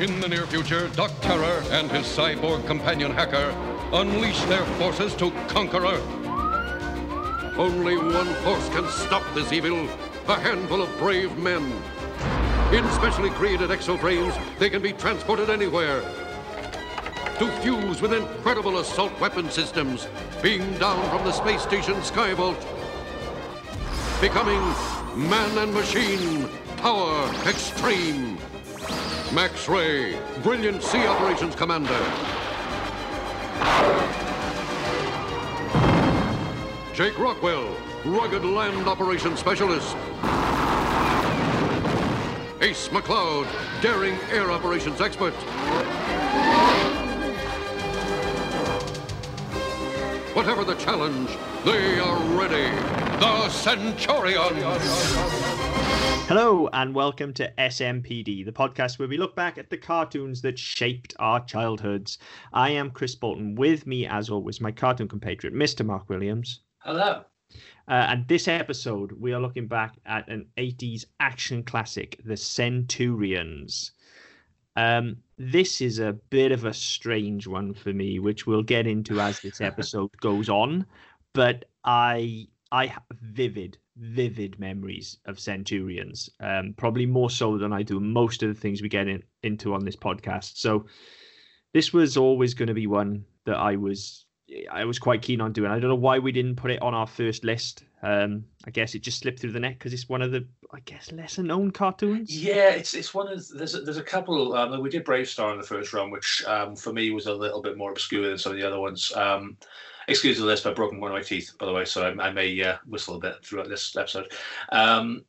In the near future, Doc Terror and his cyborg companion hacker unleash their forces to conquer Earth. Only one force can stop this evil a handful of brave men. In specially created exoframes, they can be transported anywhere to fuse with incredible assault weapon systems beamed down from the space station Skyvault. Becoming man and machine, power extreme. Max Ray, brilliant Sea Operations Commander. Jake Rockwell, rugged land operations specialist. Ace McCloud, daring air operations expert. Whatever the challenge, they are ready. The Centurions. Hello, and welcome to SMPD, the podcast where we look back at the cartoons that shaped our childhoods. I am Chris Bolton. With me, as always, my cartoon compatriot, Mr. Mark Williams. Hello. Uh, and this episode, we are looking back at an 80s action classic, The Centurions. Um, this is a bit of a strange one for me, which we'll get into as this episode goes on. But I I have vivid, vivid memories of Centurions. Um, probably more so than I do most of the things we get in, into on this podcast. So this was always going to be one that I was I was quite keen on doing. I don't know why we didn't put it on our first list. Um, I guess it just slipped through the net because it's one of the, I guess, lesser known cartoons. Yeah, it's it's one of there's a, there's a couple. Um, we did BraveStarr in the first run, which um, for me was a little bit more obscure than some of the other ones. Um, excuse the list, I've broken one of my teeth, by the way, so I, I may uh, whistle a bit throughout this episode. Um,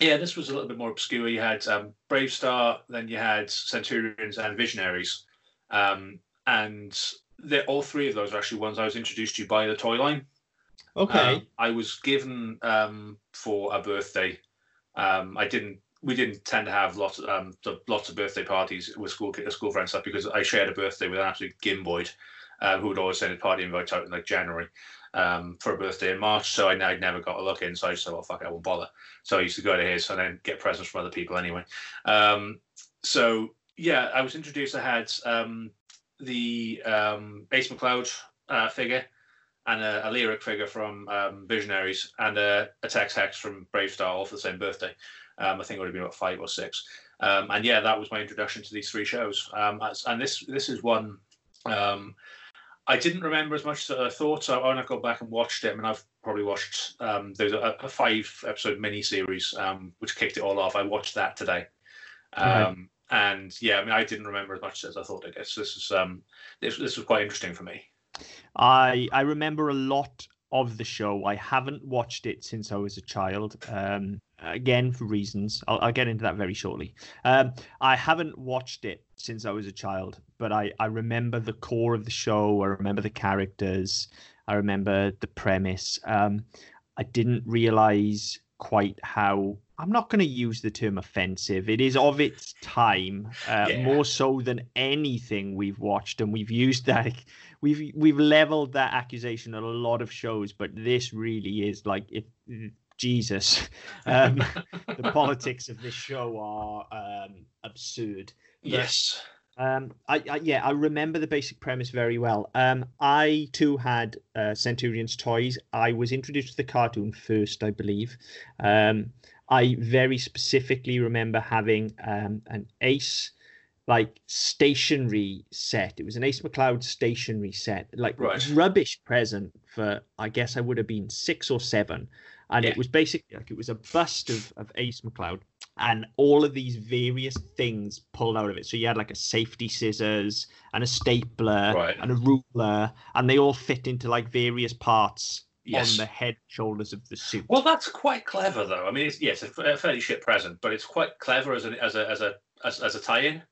yeah, this was a little bit more obscure. You had um, BraveStarr, then you had Centurions and Visionaries, um, and all three of those are actually ones I was introduced to by the toy line. Okay. Um, I was given um, for a birthday. Um, I didn't. We didn't tend to have lots, um, lots of birthday parties with school school friends stuff because I shared a birthday with an absolute gimboid, uh, who would always send a party invite out in like January um, for a birthday in March. So I, I never got a look in. So I just said, "Well, fuck, I won't bother." So I used to go to his and then get presents from other people anyway. Um, so yeah, I was introduced. I had um, the um, Ace McCloud uh, figure and a, a, Leoric figure from um, Visionaries and a, a Tex Hex from BraveStarr, all for the same birthday. Um, I think it would have been about five or six. Um, and yeah, that was my introduction to these three shows. Um, and this this is one um, I didn't remember as much as I thought. So when I go back and watched it, I mean, I've probably watched there's a, a, five episode mini series which kicked it all off. I watched that today. Right and yeah, I mean, I didn't remember as much as I thought I guess this is um, this this was quite interesting for me. I I remember a lot of the show. I haven't watched it since I was a child. Um, again, for reasons I'll, I'll, get into that very shortly. Um, I haven't watched it since I was a child, but I I remember the core of the show. I remember the characters. I remember the premise. Um, I didn't realize quite how I'm not going to use the term offensive. It is of its time, uh, yeah. more so than anything we've watched, and we've used that. We've we've leveled that accusation at a lot of shows, but this really is like if Jesus, um, the politics of this show are um, absurd. But, yes. Um, I, I, yeah, I remember the basic premise very well. Um, I too had uh, Centurions toys. I was introduced to the cartoon first, I believe. Um, I very specifically remember having um, an Ace like stationery set. It was an Ace McCloud stationery set, like right. rubbish present for I guess I would have been six or seven. And yeah. it was basically like it was a bust of, of Ace McCloud and all of these various things pulled out of it. So you had like a safety scissors and a stapler right. and a ruler, and they all fit into like various parts yes. on the head shoulders of the suit. Well, that's quite clever, though. I mean, it's, yes, a fairly shit present, but it's quite clever as a as a as a as, as a tie-in.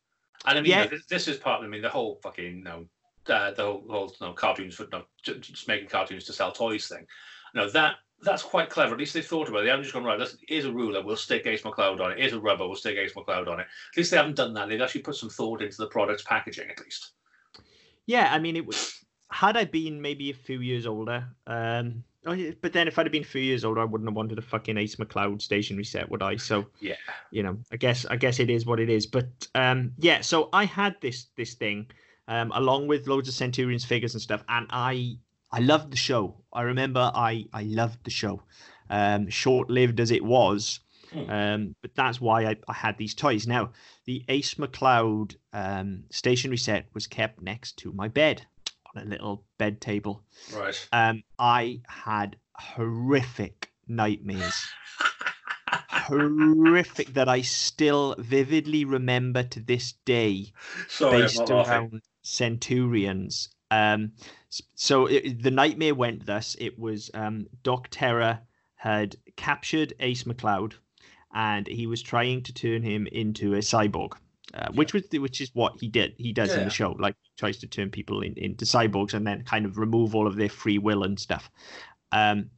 And I mean, yeah. you know, this, this, is part. I mean, the whole fucking you know, uh, the whole, whole you know, cartoons for no, just making cartoons to sell toys thing. No, that that's quite clever. At least they thought about it. They haven't just gone right. Here's a ruler. We'll stick Ace McCloud on it. Here's a rubber. We'll stick Ace McCloud on it. At least they haven't done that. They've actually put some thought into the product's packaging, at least. Yeah, I mean, it was. Had I been maybe a few years older, um, Oh, but then if I'd have been a few years older, I wouldn't have wanted a fucking Ace McCloud stationary set, would I? So Yeah. you know, I guess I guess it is what it is. But um, yeah, so I had this this thing um, along with loads of Centurions figures and stuff, and I I loved the show. I remember I I loved the show, um, short lived as it was. Hmm. Um, but that's why I, I had these toys. Now, the Ace McCloud um, stationary set was kept next to my bed on a little bed table. Right. Um, I had horrific nightmares horrific that I still vividly remember to this day, Sorry, based around Centurions. Um, so it, the nightmare went thus: it was um, Doc Terror had captured Ace McCloud, and he was trying to turn him into a cyborg. Uh, which was which is what he did. He does in Yeah. the show, like tries to turn people in, into cyborgs and then kind of remove all of their free will and stuff. Um,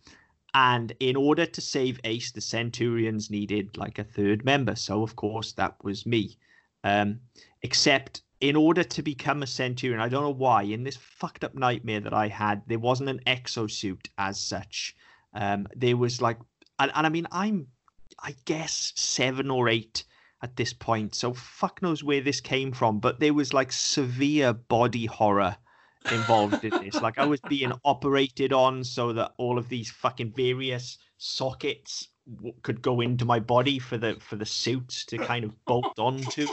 and in order to save Ace, the Centurions needed like a third member. So, of course, that was me. Um, except in order to become a Centurion, I don't know why, in this fucked up nightmare that I had, there wasn't an exosuit as such. Um, there was like, and, and I mean, I'm, I guess, seven or eight at this point. So, fuck knows where this came from. But there was like severe body horror involved in this. Like I was being operated on so that all of these fucking various sockets w- could go into my body for the for the suits to kind of bolt onto,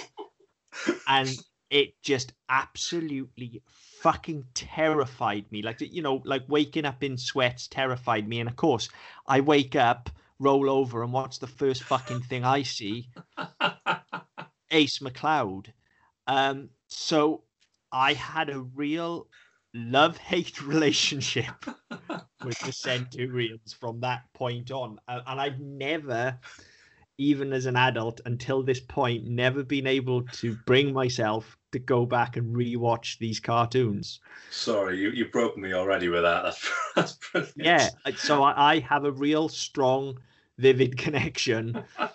and it just absolutely fucking terrified me. Like you know, like waking up in sweats terrified me. And of course, I wake up, roll over, and what's the first fucking thing I see? Ace McCloud. Um, so I had a real love hate relationship with the Centurions from that point on. And I've never, even as an adult until this point, never been able to bring myself to go back and rewatch these cartoons. Sorry, you you broke me already with that. That's that's brilliant. Yeah. So I, I have a real strong, vivid connection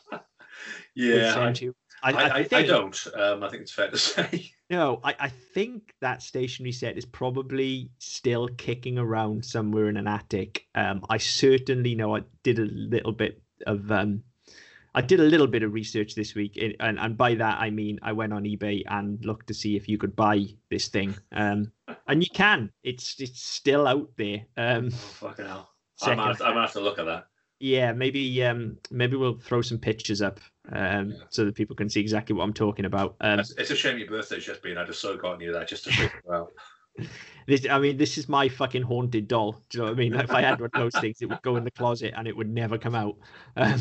yeah. I. I, I, I, think- don't. Um, I think it's fair to say. No, I, I think that stationary set is probably still kicking around somewhere in an attic. Um, I certainly know I did a little bit of um, I did a little bit of research this week, and and by that I mean I went on eBay and looked to see if you could buy this thing. Um, and you can. It's it's still out there. Um, Oh, fucking hell. I'm gonna, have to, I'm have to look at that. yeah, maybe um, maybe we'll throw some pictures up um, Yeah. so that people can see exactly what I'm talking about. Um, It's, it's a shame your birthday's just been. I just so got you that just to you out. This, I mean, this is my fucking haunted doll. Do you know what I mean? If I had one of those things, it would go in the closet and it would never come out. Um,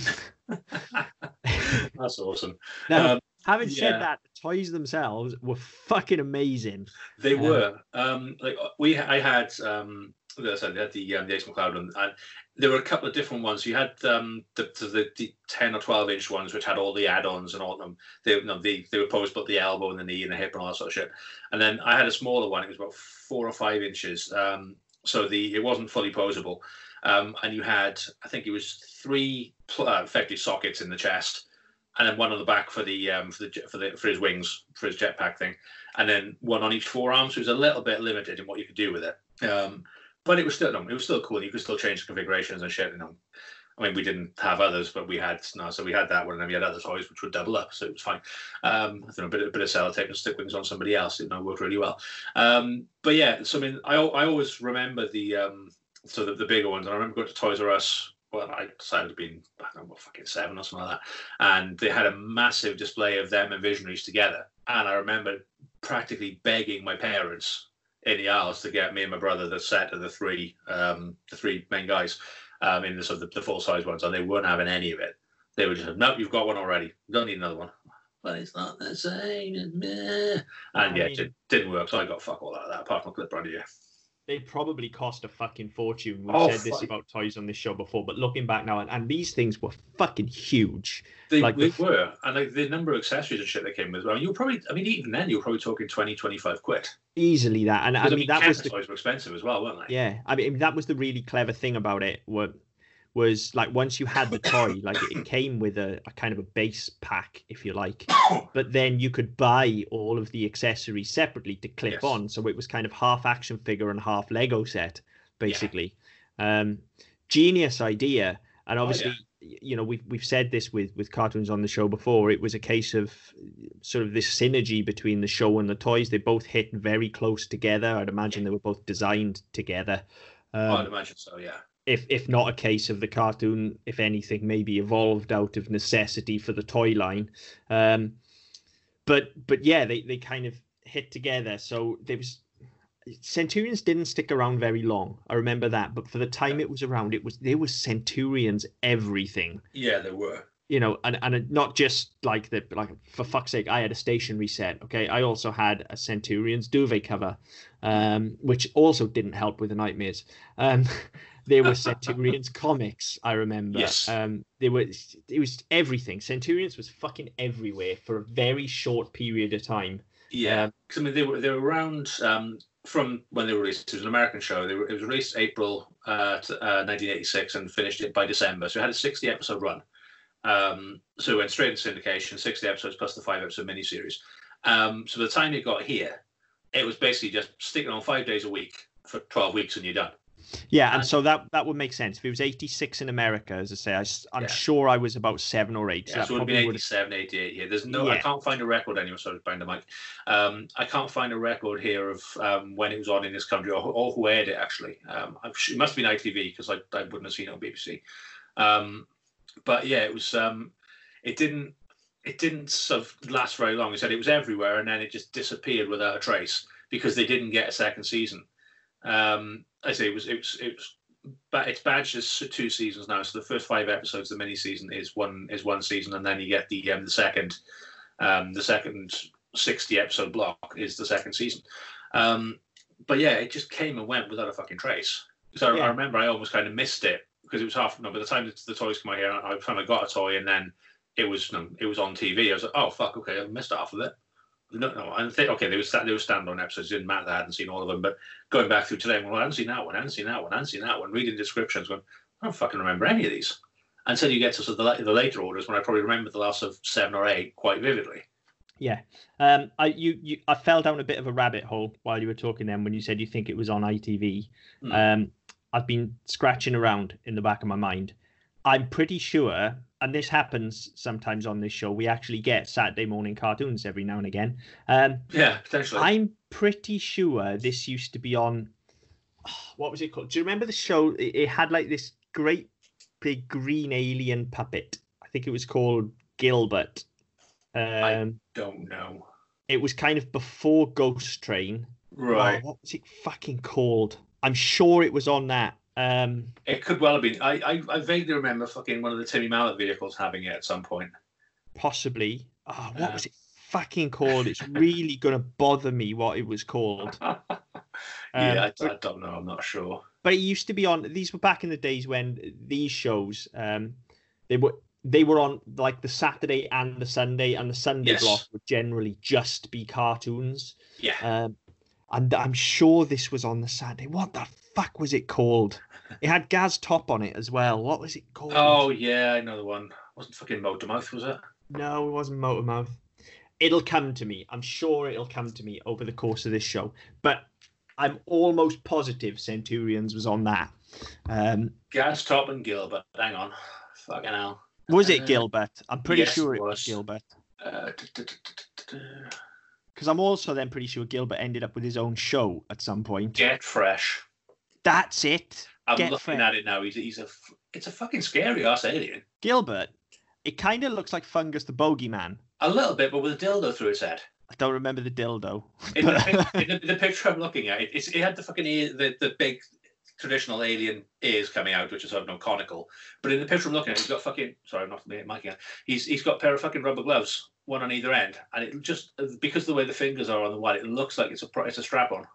That's awesome. now, Um, having yeah. said that, the toys themselves were fucking amazing. They Yeah. were. Um, like we, I had. Um, I said, I had the um, the Ace McCloud one, and there were a couple of different ones. You had um, the, the the ten or twelve inch ones, which had all the add-ons and all of them. They, they they were posed but the elbow and the knee and the hip and all that sort of shit. And then I had a smaller one. It was about four or five inches. Um, so the it wasn't fully posable. Um, and you had, I think it was three uh, effectively sockets in the chest, and then one on the back for the um, for the for the for his wings for his jetpack thing and then one on each forearm. So it was a little bit limited in what you could do with it. But it was still no, it was still cool. You could still change the configurations and shit. You know, I mean, we didn't have others, but we had no. So we had that one, and then we had other toys which would double up, so it was fine. Um, I a bit, a bit of sellotape and stick wings on somebody else. It you know, worked really well. Um, but yeah, so I mean, I I always remember the um, so the, the bigger ones. And I remember going to Toys R Us. Well, I decided to be I don't know what fucking seven or something like that, and they had a massive display of them and Visionaries together. And I remember practically begging my parents in the aisles to get me and my brother the set of the three um, the three main guys um, in the sort of the, the full size ones, and they weren't having any of it. They were just no, you've got one already. You don't need another one. But it's not the same. as meh." And I yeah, mean- it didn't work. So I got fuck all out of that apart from a clip radio. They probably cost a fucking fortune. We've Oh, said this fuck. about toys on this show before, but looking back now, and, and these things were fucking huge. They, Like they the- were, and like the number of accessories and shit that came with. Well, you were probably, I mean, even then you were probably talking 20, 25 quid. Easily that, and I Because, mean that was the toys were expensive as well, weren't they? Yeah, I mean that was the really clever thing about it. What was like once you had the toy, like it came with a, a kind of a base pack, if you like. But then you could buy all of the accessories separately to clip Yes. on, so it was kind of half action figure and half Lego set, basically. Um, genius idea. And obviously, yeah. you know, we've we've said this with with cartoons on the show before. It was a case of sort of this synergy between the show and the toys. They both hit very close together. I'd imagine they were both designed together. Um, I'd imagine so. Yeah. If if not a case of the cartoon, if anything, maybe evolved out of necessity for the toy line. Um, but but yeah, they they kind of hit together. So there was Centurions didn't stick around very long. I remember that, but for the time it was around, it was there was Centurions everything. Yeah, there were. You know, and and not just like the like for fuck's sake, I had a station reset. Okay, I also had a Centurions duvet cover, um, which also didn't help with the nightmares. Um, there were Centurions comics. I remember. Yes. Um, there were it was everything. Centurions was fucking everywhere for a very short period of time. Yeah, Um, 'Cause, I mean they were they were around um, from when they were released. It was an American show. They were, it was released April uh, t- uh, 1986 and finished it by December. So it had a 60 episode run. Um, so it went straight into syndication, 60 episodes plus the five episode miniseries. Um, so by the time it got here, it was basically just sticking on five days a week for 12 weeks and you're done. Yeah, and so that that would make sense. If it was 86 in America, as I say, I, am Yeah. sure I was about seven or eight. Yeah, that so it would have been 87, 88 here. There's no, I can't find a record anywhere. Sorry, behind the mic. Um, I can't find a record here of um, when it was on in this country or, or who aired it actually. Um, it must have been ITV because I, I wouldn't have seen it on BBC. Um, but yeah, it was. Um, it didn't. It didn't sort of last very long. He said it was everywhere, and then it just disappeared without a trace because they didn't get a second season. Um, I say it was. It was. It was. But it's badged as two seasons now. So the first five episodes, the mini season is one is one season, and then you get the um, the second, um, the second sixty episode block is the second season. Um, but yeah, it just came and went without a fucking trace. So I, Yeah. I remember I almost kind of missed it because it was half. No, by the time the, the toys come out here, I finally got a toy, and then it was no, it was on TV. I was like, oh fuck, okay, I missed half of it. No, no, I think okay, there was there was standalone episodes. It didn't matter. I hadn't seen all of them, but going back through today, well, I hadn't seen that one. I hadn't seen that one. I hadn't seen that one. Reading descriptions, going, I don't fucking remember any of these. Until you get to sort of the, the later orders, when I probably remember the last of seven or eight quite vividly. Yeah. Um, I you, you I fell down a bit of a rabbit hole while you were talking then when you said you think it was on ITV. Hmm. Um, I've been scratching around in the back of my mind. I'm pretty sure, and this happens sometimes on this show, we actually get Saturday morning cartoons every now and again. Um, Yeah, potentially. I'm pretty sure this used to be on. What was it called? Do you remember the show? It, it had like this great big green alien puppet. I think it was called Gilbert. Um, I don't know. it was kind of before Ghost Train. Oh, Right. what was it fucking called? I'm sure it was on that. Um, It could well have been. I, I, I vaguely remember fucking one of the Timmy Mallett vehicles having it at some point. possibly. Oh, what was it fucking called? It's really gonna bother me what it was called. yeah, I, I don't know. I'm not sure. but it used to be on these were back in the days when these shows um they were they were on like the saturday and the sunday and the sunday Yes. block would generally just be cartoons Yeah. um and i'm sure this was on the saturday what the fuck was it called it had gaz top on it as well what was it called Oh yeah, I know the one. Wasn't fucking Motormouth, was it? no it wasn't motormouth it'll come to me i'm sure it'll come to me over the course of this show but i'm almost positive centurions was on that um Gaz Top and Gilbert. Hang on. Fucking hell. Was it Uh, Gilbert? I'm pretty yes, sure it it was was. Gilbert. Uh, Because I'm also then pretty sure Gilbert ended up with his own show at some point. Get fresh. That's it. I'm Get looking fresh. at it now. He's, he's a. It's a fucking scary ass alien. Gilbert. It kind of looks like Fungus the Bogeyman. A little bit, but with a dildo through its head. I don't remember the dildo. In the, in the, the picture I'm looking at, it, it's, it had the fucking ear, the, the big traditional alien ears coming out, which is sort of no conical. But in the picture I'm looking at, he's got fucking. Sorry, I'm not miking it. He's he's got a pair of fucking rubber gloves, one on either end, and it just because of the way the fingers are on the one, it looks like it's a it's a strap on.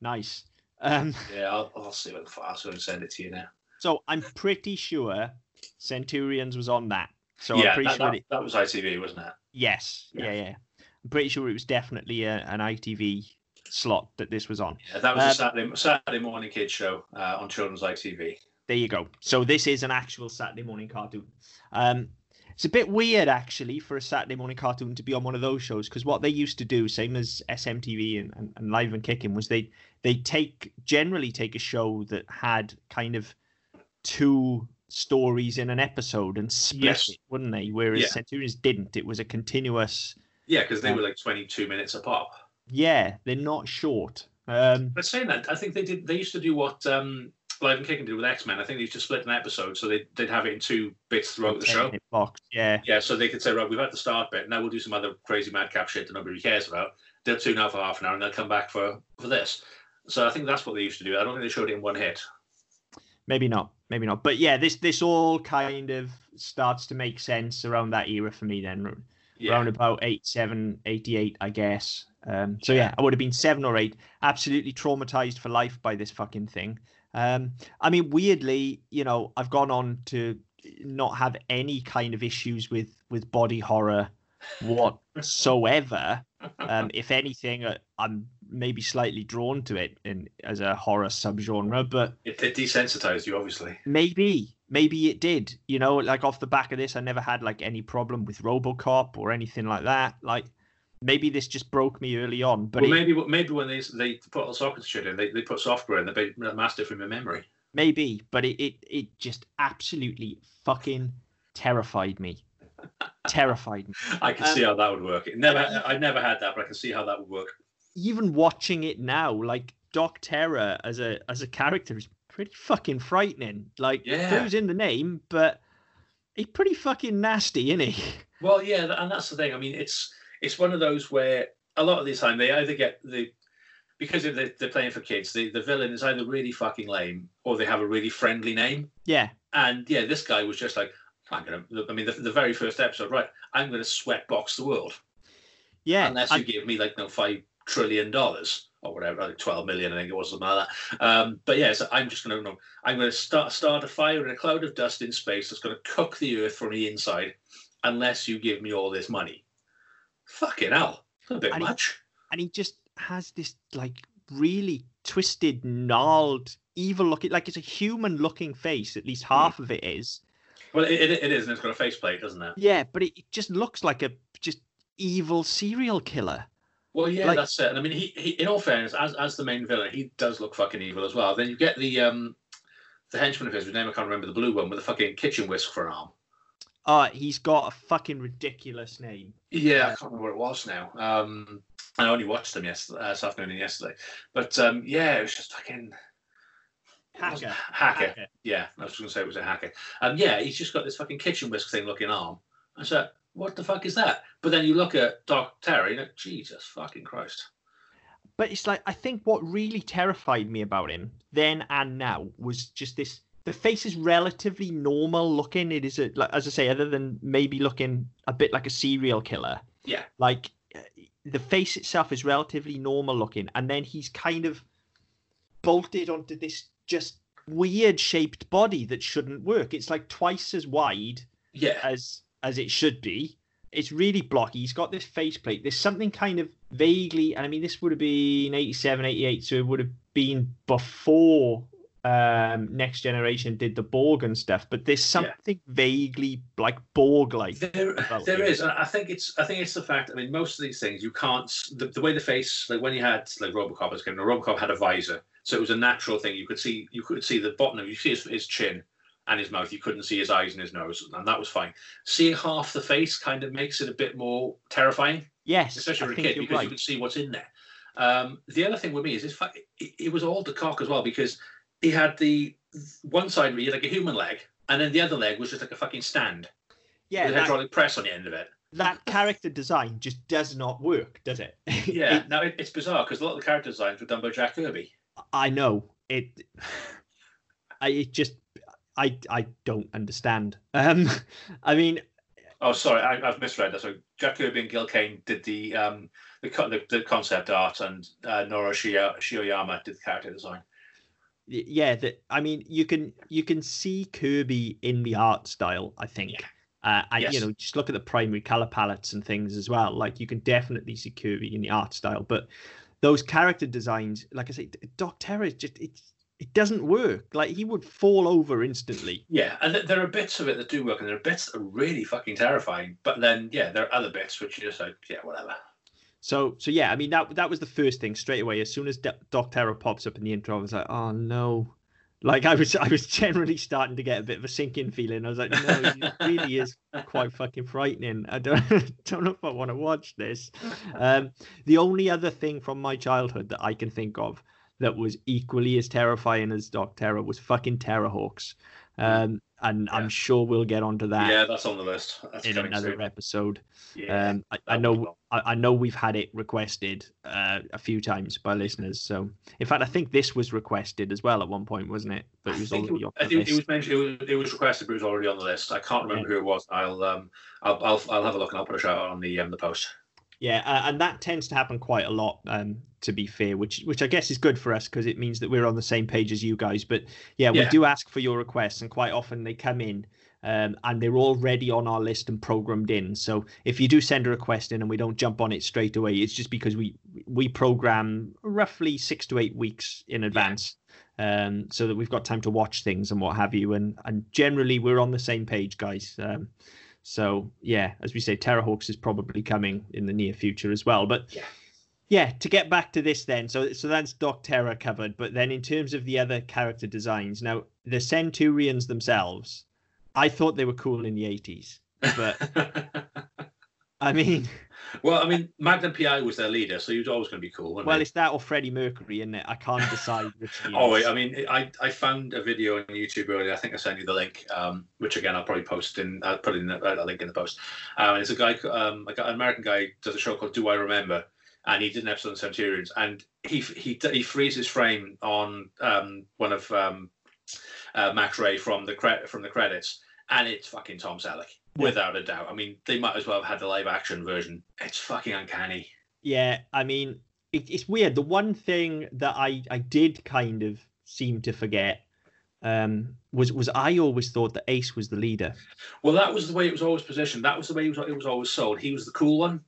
Nice. Um, Yeah, I'll, I'll see if I can fi- I'll sort of send it to you now. so I'm pretty sure Centurions was on that. So yeah, I'm pretty that, sure that, it, that was ITV, wasn't it? yes, yeah. Yeah. yeah, I'm pretty sure it was definitely a, an ITV slot that this was on. Yeah, that was Um, a Saturday Saturday morning kids show uh, on Children's ITV. There you go. So this is an actual Saturday morning cartoon. Um, it's a bit weird actually for a Saturday morning cartoon to be on one of those shows because what they used to do, same as SMTV and, and, and Live and Kicking, was they they take generally take a show that had kind of two stories in an episode and split Yes. it, wouldn't they? Whereas Yeah. Centurions didn't. It was a continuous. Yeah, because they Yeah. were like 22 minutes apart. Yeah, they're not short. Um, But saying that, I think they did. They used to do what um, Live and Kicking did with X Men. I think they used to split an episode, so they'd, they'd have it in two bits throughout the show. box. Yeah, Yeah, so they could say, right, we've had the start bit. Now we'll do some other crazy madcap shit that nobody cares about. They'll tune out for half an hour and they'll come back for for this. So I think that's what they used to do. I don't think they showed it in one hit. maybe not, maybe not. But yeah, this this all kind of starts to make sense around that era for me. Then Yeah, around about 87, 88, I guess. Um, so yeah, I would have been seven or eight, absolutely traumatized for life by this fucking thing. Um, I mean, weirdly, you know, I've gone on to not have any kind of issues with with body horror whatsoever. um, if anything, uh, I'm maybe slightly drawn to it in as a horror subgenre, but it, it desensitized you, obviously. maybe maybe it did you know like off the back of this i never had like any problem with robocop or anything like that like maybe this just broke me early on but well, it, maybe maybe when they they put all the sockets shit in, they, they put software in, they masked it from your memory. maybe but it, it it just absolutely fucking terrified me terrified me I can Um, see how that would work. It never, I've never had that, but I can see how that would work. even watching it now like doc terror as a as a character is pretty fucking frightening like Yeah. who's in the name but he's pretty fucking nasty isn't he Well, yeah, and that's the thing. I mean, it's it's one of those where a lot of the time they either get the because if they're, they're playing for kids, the, the villain is either really fucking lame or they have a really friendly name. yeah And yeah, this guy was just like, I'm gonna. I mean, the, the very first episode, right? I'm gonna sweat box the world yeah unless I- you give me like no five trillion dollars or whatever, like twelve million, I think it was something like that. Um, but yeah, so I'm just gonna I'm gonna start start a fire in a cloud of dust in space that's gonna cook the earth from the inside, unless you give me all this money. Fucking hell, a bit And he- much. and he just has this like really twisted, gnarled, evil looking like it's a human looking face. At least half of it is. Well, it, it, it is, and it's got a faceplate, doesn't it? Yeah, but it, it just looks like a just evil serial killer. Well, yeah, Like- that's it. And I mean, he, he, in all fairness, as as the main villain, he does look fucking evil as well. Then you get the um, the henchman of his, whose name I can't remember, the blue one with the fucking kitchen whisk for an arm. Uh, he's got a fucking ridiculous name. Yeah, I can't remember what it was now. Um, I only watched them yesterday, uh, this afternoon and yesterday. But um, yeah, it was just fucking it Hacker. hacker. Yeah, I was going to say it was a hacker. Um, yeah, he's just got this fucking kitchen whisk thing looking arm. I said, what the fuck is that? But then you look at Doc Terror, and like, Jesus fucking Christ. But it's like I think what really terrified me about him then and now was just this. The face is relatively normal looking. It is a, like as I say, other than maybe looking a bit like a serial killer. Yeah. Like uh, the face itself is relatively normal looking, and then he's kind of bolted onto this just weird shaped body that shouldn't work. It's like twice as wide Yeah. as as it should be. It's really blocky. He's got this faceplate. There's something kind of vaguely, and I mean, this would have been 87, 88, so it would have been before um, Next Generation did the Borg and stuff. But there's something vaguely like Borg like. There, about there it. is, and I think it's, I think it's the fact. I mean, most of these things you can't. The, the way the face, like when you had like RoboCop as kind RoboCop had a visor, so it was a natural thing. You could see, you could see the bottom of, you see his, his chin and his mouth. You couldn't see his eyes and his nose, and that was fine. Seeing half the face kind of makes it a bit more terrifying, Yes, especially for a kid, because you right. can see what's in there. Um, the other thing with me is, fa- it, it was all the cock as well because he had the one side where he had like a human leg, and then the other leg was just like a fucking stand Yeah, with a that, hydraulic press on the end of it. that character design just does not work, does it? Yeah, It- now it, it's bizarre because a lot of the character designs were done by Jack Kirby. I know it. I it just I I don't understand. Um, I mean, Oh, sorry, I, I've misread that. So Jack Kirby and Gil Kane did the um the the, the concept art, and uh, Norio Shio, Shioyama did the character design. Yeah, that I mean, you can you can see Kirby in the art style. I think. Yeah. Uh, and you know, just look at the primary color palettes and things as well. Like you can definitely see Kirby in the art style, but those character designs, like I say, Doc Terror, is just it it doesn't work. Like he would fall over instantly. Yeah, and th- there are bits of it that do work, and there are bits that are really fucking terrifying. But then, yeah, there are other bits which you just like, yeah, whatever. So so yeah, I mean that that was the first thing straight away. As soon as Do- Doc Terror pops up in the intro, I was like, oh no, Like I was, I was generally starting to get a bit of a sinking feeling. I was like, no, it really is quite fucking frightening. I don't, don't know if I want to watch this. Um, the only other thing from my childhood that I can think of that was equally as terrifying as Doc Terror was fucking Terrahawks. Um, and I'm sure we'll get onto that yeah, that's on the list. That's in another soon. episode. Yeah, Um, I, I know. I, I know we've had it requested uh, a few times by listeners. So, in fact, I think this was requested as well at one point, wasn't it? But it was already on I the think it list. was mentioned. It was, it was requested, but it was already on the list. I can't remember who it was. I'll um, I'll, I'll I'll have a look and I'll put a shout out on the um the post. Yeah, uh, and that tends to happen quite a lot. Um, to be fair, which which I guess is good for us because it means that we're on the same page as you guys. But yeah, we do ask for your requests, and quite often they come in. Um, and they're already on our list and programmed in. So if you do send a request in and we don't jump on it straight away, it's just because we we program roughly six to eight weeks in advance, um, so that we've got time to watch things and what have you. And and generally we're on the same page, guys. Um, so yeah, as we say, Terrahawks is probably coming in the near future as well. But Yeah. yeah, to get back to this then, so so that's Doc Terror covered. But then in terms of the other character designs, now the Centurions themselves, I thought they were cool in the eighties, but I mean, well, I mean, Magnum PI was their leader, so he was always going to be cool. well, he? it's that or Freddie Mercury, isn't it? I can't decide which. Oh, wait, I mean, I, I found a video on YouTube earlier. I think I sent you the link, um, which again I'll probably post in. I'll put in the, uh, a link in the post. Um, and it's a guy, um, an American guy, does a show called Do I Remember, and he did an episode of Centurions, and he he he frees his frame on um, one of um, uh, Max Ray from the cre- from the credits, and it's fucking Tom Selleck. Without a doubt. I mean, they might as well have had the live action version. It's fucking uncanny. Yeah, I mean, it, it's weird. The one thing that I I did kind of seem to forget um, was was I always thought that Ace was the leader. Well, that was the way it was always positioned. That was the way it was, it was always sold. He was the cool one.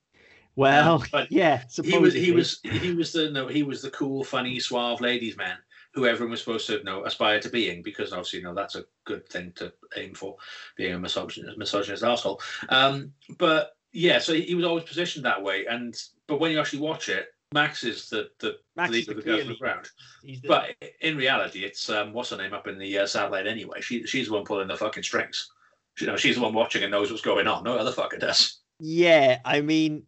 Well, but yeah, he was he was he was the no he was the cool funny suave ladies man who everyone was supposed to you know aspire to being because obviously you know that's a good thing to aim for being a misogynist misogynist asshole. Um but yeah so he, he was always positioned that way and but when you actually watch it max is the the Max leader the of the girls on the ground. the- but in reality it's um what's her name up in the uh, satellite anyway? She she's the one pulling the fucking strings. You know she's the one watching and knows what's going on. No other fucker does. Yeah, I mean,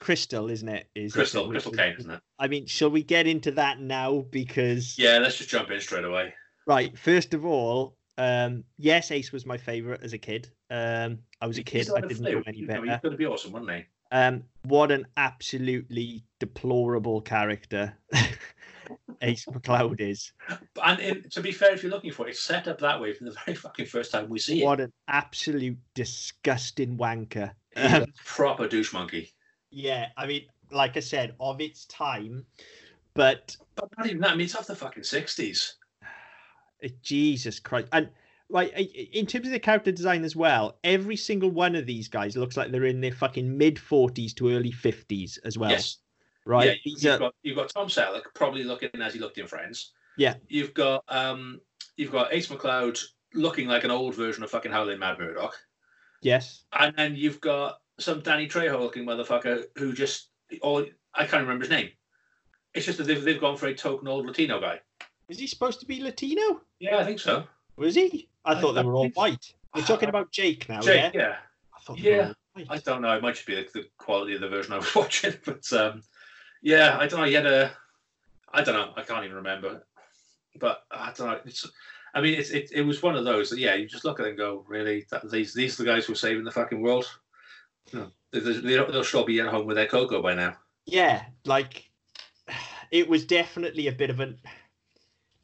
Crystal, isn't it? Is it crystal that- crystal kane isn't it I mean, shall we get into that now? Because yeah let's just jump in straight away right, first of all, um, yes, Ace was my favorite as a kid. Um, I was a kid. I didn't know any better. He's going to be awesome, wasn't he? Um, what an absolutely deplorable character Ace McCloud is. And it, to be fair, if you're looking for it, it's set up that way from the very fucking first time we see it. What an absolute disgusting wanker. Um, proper douche monkey. Yeah, I mean, like I said, of its time, but But not even that. I mean, it's off the fucking sixties. Jesus Christ. And i- in terms of the character design as well, every single one of these guys looks like they're in their fucking mid 40s to early 50s as well. yes. Right? Yeah. These You've are, got you've got Tom Selleck probably looking as he looked in Friends. Yeah. You've got um you've got Ace McCloud looking like an old version of fucking Howling Mad Murdock, yes. and then you've got some Danny Trejo looking motherfucker who just or I can't remember his name. It's just that they've, they've gone for a token old Latino guy. Is he supposed to be Latino? Yeah, I think so. Was he? I, I- thought they I were all white. We're talking about Jake now, Jake, yeah? yeah. I thought they were Yeah, all white. I don't know. It might just be the, the quality of the version I was watching, but um, yeah, I don't know. He had a, I don't know. I can't even remember, but I don't know. It's, I mean, it's, it, it was one of those that yeah, you just look at it and go, really, that, these these are the guys who are saving the fucking world. They, they'll still be at home with their cocoa by now. yeah, like it was definitely a bit of an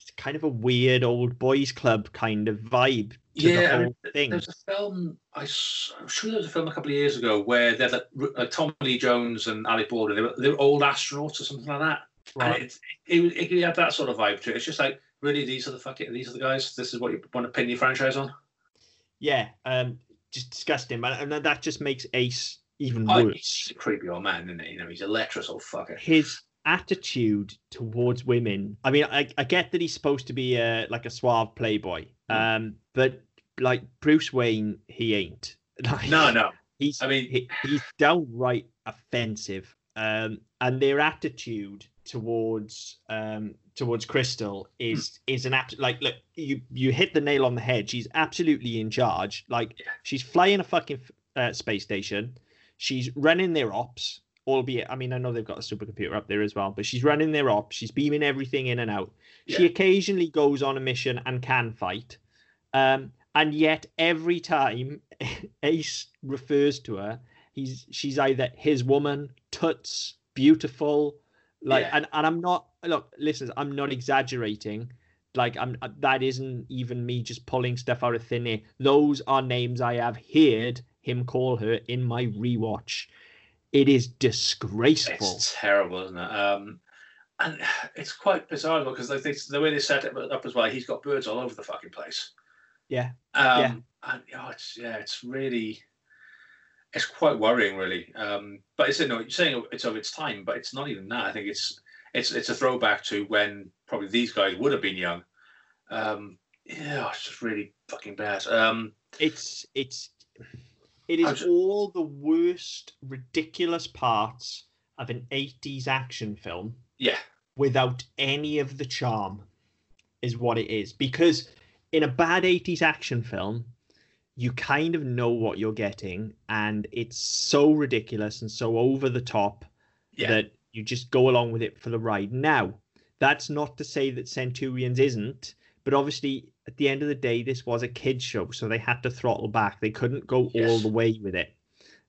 it's kind of a weird old boys club kind of vibe to Yeah, the whole thing. There's a film I, am sure there was a film a couple of years ago where they're like, uh, Tommy Lee Jones and Ali Baldwin. They were, they were old astronauts or something like that. And Right. it's, it, it, it had that sort of vibe to it. It's just like, really, these are the fucking, these are the guys. This is what you want to pin your franchise on. Yeah, um, just disgusting, and and that just makes Ace even Oh, worse. he's a creepy old man, isn't he? You know, he's a lecherous old fucker. His attitude towards women. I mean, I, I get that he's supposed to be a like a suave playboy, Mm. um, but like Bruce Wayne, he ain't. Like, No, no. he's I mean- he, he's downright offensive. Um, and their attitude towards um towards Crystal is is an apt like look you you hit the nail on the head. She's absolutely in charge. Like she's flying a fucking uh, space station. She's running their ops. Albeit, I mean, I know they've got a supercomputer up there as well, but she's running their ops. She's beaming everything in and out. She occasionally goes on a mission and can fight. Um, and yet every time Ace refers to her, he's she's either his woman, tuts, beautiful, like Yeah. and, and I'm not look, listen, I'm not exaggerating. Like I'm that isn't even me just pulling stuff out of thin air. Those are names I have heard him call her in my rewatch. It is disgraceful. It's terrible, isn't it? Um, and it's quite bizarre because like they, the way they set it up as well, he's got birds all over the fucking place. Yeah. Um, Yeah. And oh, it's yeah, it's really, it's quite worrying, really. Um, but it's you know, you're saying it's of its time, but it's not even that. I think it's it's it's a throwback to when probably these guys would have been young. Um, yeah, it's just really fucking bad. Um, it's it's it is ju- all the worst ridiculous parts of an 80s action film yeah, without any of the charm is what it is because in a bad 80s action film you kind of know what you're getting and it's so ridiculous and so over the top yeah, that you just go along with it for the ride. Now, that's not to say that Centurions isn't, but obviously at the end of the day, this was a kids show, so they had to throttle back. They couldn't go all the way with it.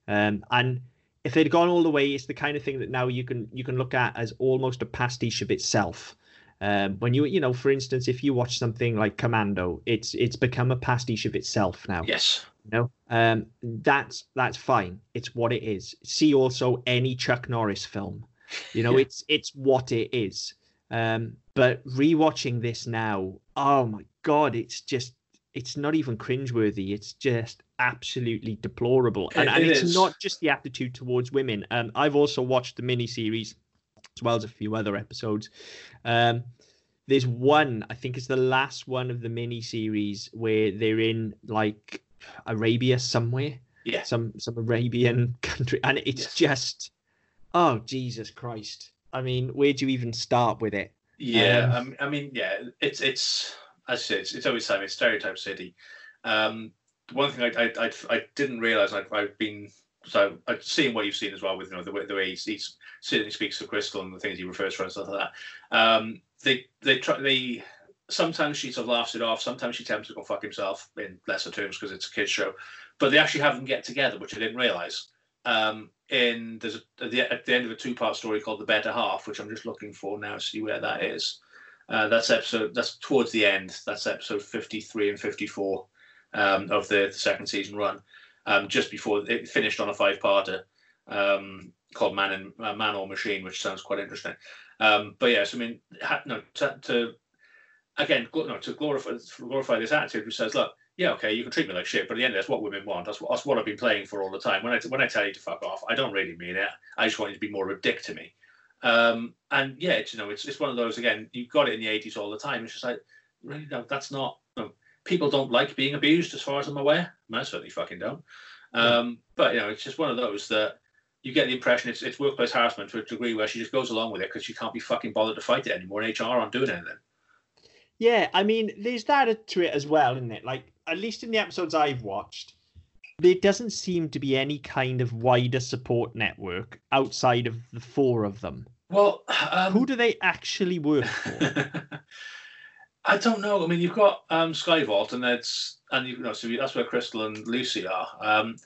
Um, and if they'd gone all the way, it's the kind of thing that now you can you can look at as almost a pastiche of itself. Um, when you you know, for instance, if you watch something like Commando, it's it's become a pastiche of itself now. Yes, you know? Um that's that's fine. It's what it is. See also any chuck norris film. You know Yeah. it's it's what it is. Um but rewatching this now oh my god it's just it's not even cringeworthy. It's just absolutely deplorable. And, It- and it's not just the attitude towards women. Um i've also watched the mini series as well as a few other episodes um there's one i think it's the last one of the mini series where they're in like arabia somewhere yeah. some some arabian country and it's Yes. just oh jesus christ i mean where do you even start with it Yeah, Um, um, I mean, yeah, it's it's as I said, it's, it's always time. It's stereotype city. Um, one thing I I, I, I didn't realize I've, I've been so I've seen what you've seen as well with you know the way the way he's, he's certainly speaks to Crystal and the things he refers to and stuff like that. Um, they they try they sometimes she sort of laughs it off. Sometimes she attempts to go fuck himself in lesser terms because it's a kids show. But they actually have them get together, which I didn't realize. Um, in there's a, at, the, at the end of a two part story called The Better Half, which I'm just looking for now, to see where that is. Uh, that's episode. That's towards the end. That's episode 53 and 54 um, of the, the second season run. Um, just before it finished on a five parter um, called Man and uh, Man or Machine, which sounds quite interesting. Um, but yes, I mean, ha, no, to, to again, gl- no, to glorify glorify this attitude, which says, look, yeah, okay, you can treat me like shit, but at the end, that's what women want. That's what, that's what I've been playing for all the time. When I when I tell you to fuck off, I don't really mean it. I just want you to be more of a dick to me. Um, and yeah, it's, you know, it's it's one of those again. You've got it in the '80s all the time. It's just like, really, no, that's not. People don't like being abused, as far as I'm aware. I, I certainly fucking don't. Um, But you know, it's just one of those that you get the impression it's it's workplace harassment to a degree where she just goes along with it because she can't be fucking bothered to fight it anymore. And HR aren't doing anything. Yeah, I mean, there's that to it as well, isn't it? Like, at least in the episodes I've watched, there doesn't seem to be any kind of wider support network outside of the four of them. Well, um, Who do they actually work for? I don't know. I mean, you've got um, Skyvault, and that's and you know, so that's where Crystal and Lucy are. Um,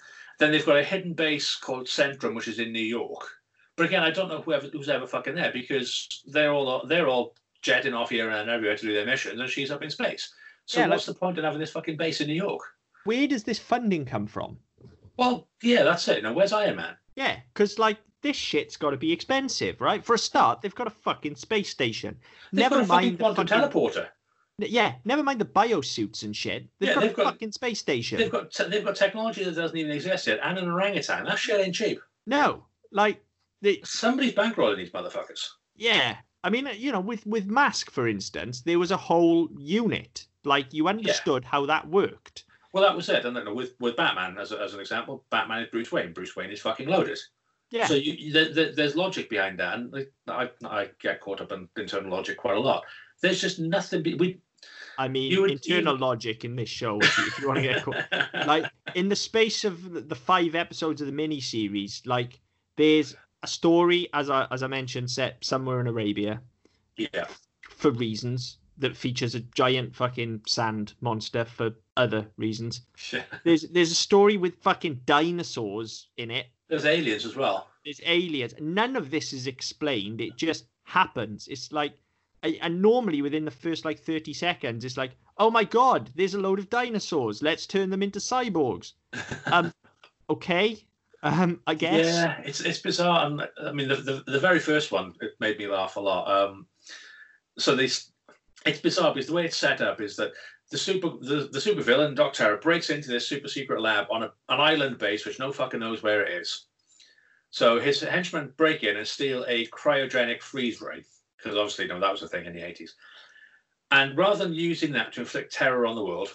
then they've got a hidden base called Centrum, which is in New York. But again, I don't know whoever who's ever fucking there because they're all they're all jetting off here and everywhere to do their missions, and she's up in space. So Yeah, what's the point in having this fucking base in New York? Where does this funding come from? Well, yeah, that's it. Now, where's Iron Man? Yeah, because like this shit's got to be expensive, right? For a start, they've got a fucking space station. They've never got a fucking mind the fucking, teleporter. Yeah, never mind the biosuits and shit. They've Yeah, got they've a got- fucking space station. They've got te- they've got technology that doesn't even exist yet, and an orangutan. That shit ain't cheap. No, like the Somebody's bankrolling these motherfuckers. Yeah, I mean, uh, you know, with with Mask, for instance, there was a whole unit. Like you understood how that worked. Well, that was it. I don't. With with Batman as, a, as an example, Batman is Bruce Wayne. Bruce Wayne is fucking loaded. Yeah. So you, you, there, there- there's logic behind that, and I, I get caught up in internal logic quite a lot. There's just nothing. Be, we I mean, would- internal you- logic in this show, if you, if you want to get caught. like in the space of the- five episodes of the mini series, like there's a story, as I as I mentioned, set somewhere in Arabia yeah, for reasons that features a giant fucking sand monster for other reasons. There's there's a story with fucking dinosaurs in it. there's aliens as well. There's aliens. None of this is explained. It just happens. It's like, and normally within the first like 30 seconds, it's like, oh my god, there's a load of dinosaurs. Let's turn them into cyborgs. Um, okay. Um, I guess. Yeah, it's it's bizarre. And I mean, the, the the very first one it made me laugh a lot. Um, so this, it's bizarre because the way it's set up is that the super the, the super villain doctor breaks into this super secret lab on a, an island base which no fucking knows where it is. So his henchmen break in and steal a cryogenic freeze ray because obviously, you know, that was a thing in the eighties. And rather than using that to inflict terror on the world,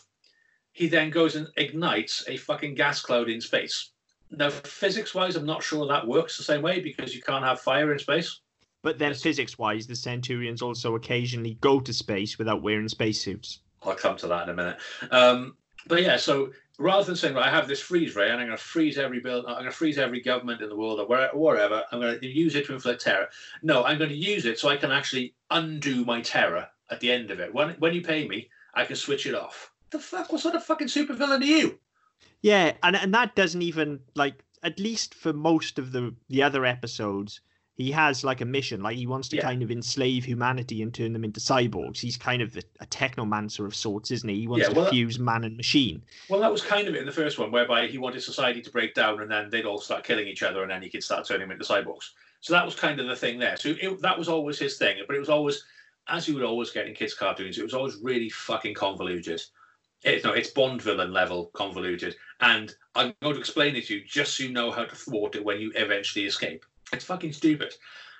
he then goes and ignites a fucking gas cloud in space. Now, physics wise, I'm not sure that works the same way because you can't have fire in space. But then physics wise, the Centurions also occasionally go to space without wearing spacesuits. I'll come to that in a minute. Um, but yeah, so rather than saying, I have this freeze ray and I'm going to freeze every build, I'm going to freeze every government in the world or wherever, I'm going to use it to inflict terror. No, I'm going to use it so I can actually undo my terror at the end of it. When when you pay me, I can switch it off. The fuck? What sort of fucking supervillain are you? Yeah, and and that doesn't even like at least for most of the the other episodes, he has like a mission. Like he wants to Yeah. kind of enslave humanity and turn them into cyborgs. He's kind of a, a technomancer of sorts, isn't he? He wants Yeah, to well, that- fuse man and machine. Well, that was kind of it in the first one, whereby he wanted society to break down and then they'd all start killing each other and then he could start turning them into cyborgs. So that was kind of the thing there. So it, that was always his thing, but it was always, as you would always get in kids' cartoons, it was always really fucking convoluted. It's no, it's Bond villain level convoluted, and I'm going to explain it to you just so you know how to thwart it when you eventually escape. It's fucking stupid.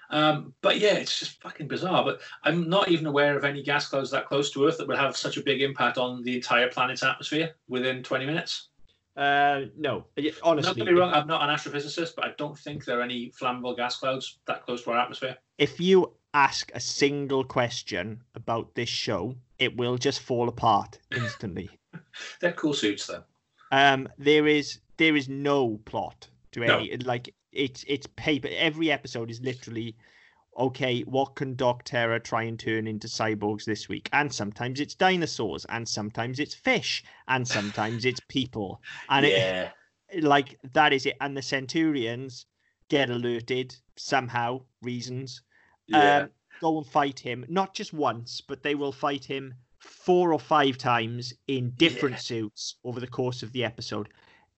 Um, but yeah, it's just fucking bizarre. But I'm not even aware of any gas clouds that close to Earth that would have such a big impact on the entire planet's atmosphere within 20 minutes. Uh, no, honestly, Don't get me wrong, I'm not an astrophysicist, but I don't think there are any flammable gas clouds that close to our atmosphere. if you ask a single question about this show, it will just fall apart instantly. They're cool suits, though. Um, there is there is no plot to No. any like it's it's paper. Every episode is literally okay. What can Doc Terror try and turn into cyborgs this week? And sometimes it's dinosaurs, and sometimes it's fish, and sometimes it's people, and yeah. it like that is it. And the Centurions get alerted somehow, reasons, yeah. um, go and fight him, not just once, but they will fight him four or five times in different Yeah. suits over the course of the episode.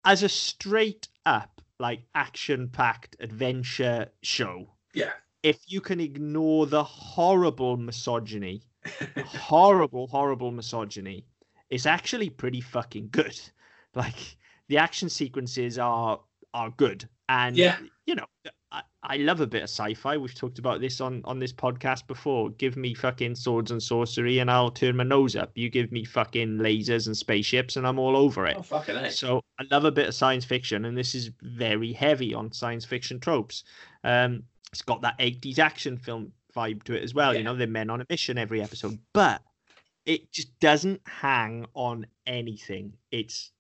As a straight up, like action packed adventure show, yeah. if you can ignore the horrible misogyny, horrible, horrible misogyny, it's actually pretty fucking good. Like the action sequences are are good, and Yeah. you know, I, I love a bit of sci-fi. We've talked about this on on this podcast before. Give me fucking swords and sorcery, and I'll turn my nose up. You give me fucking lasers and spaceships, and I'm all over it. Oh, fucking. So I love a bit of science fiction, and this is very heavy on science fiction tropes. Um, it's got that 80s action film vibe to it as well. You know, they're men on a mission every episode, but it just doesn't hang on anything. It's.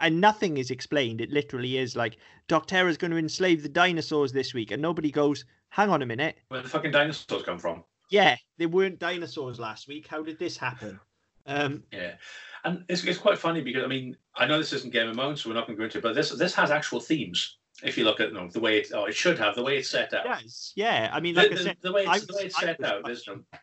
And nothing is explained. It literally is like Doc Terror's going to enslave the dinosaurs this week, and nobody goes, "Hang on a minute, Where the fucking dinosaurs come from? yeah, they weren't dinosaurs last week. How did this happen?" Um, Yeah. And it's, it's quite funny because, I mean, I know this isn't Game of Thrones, so we're not going to go into it, but this this has actual themes. If you look at the way it, oh, it should have, the way it's set out. yes, yeah. I mean, The, like I said, the way I it's, the way it's set out, fucking no,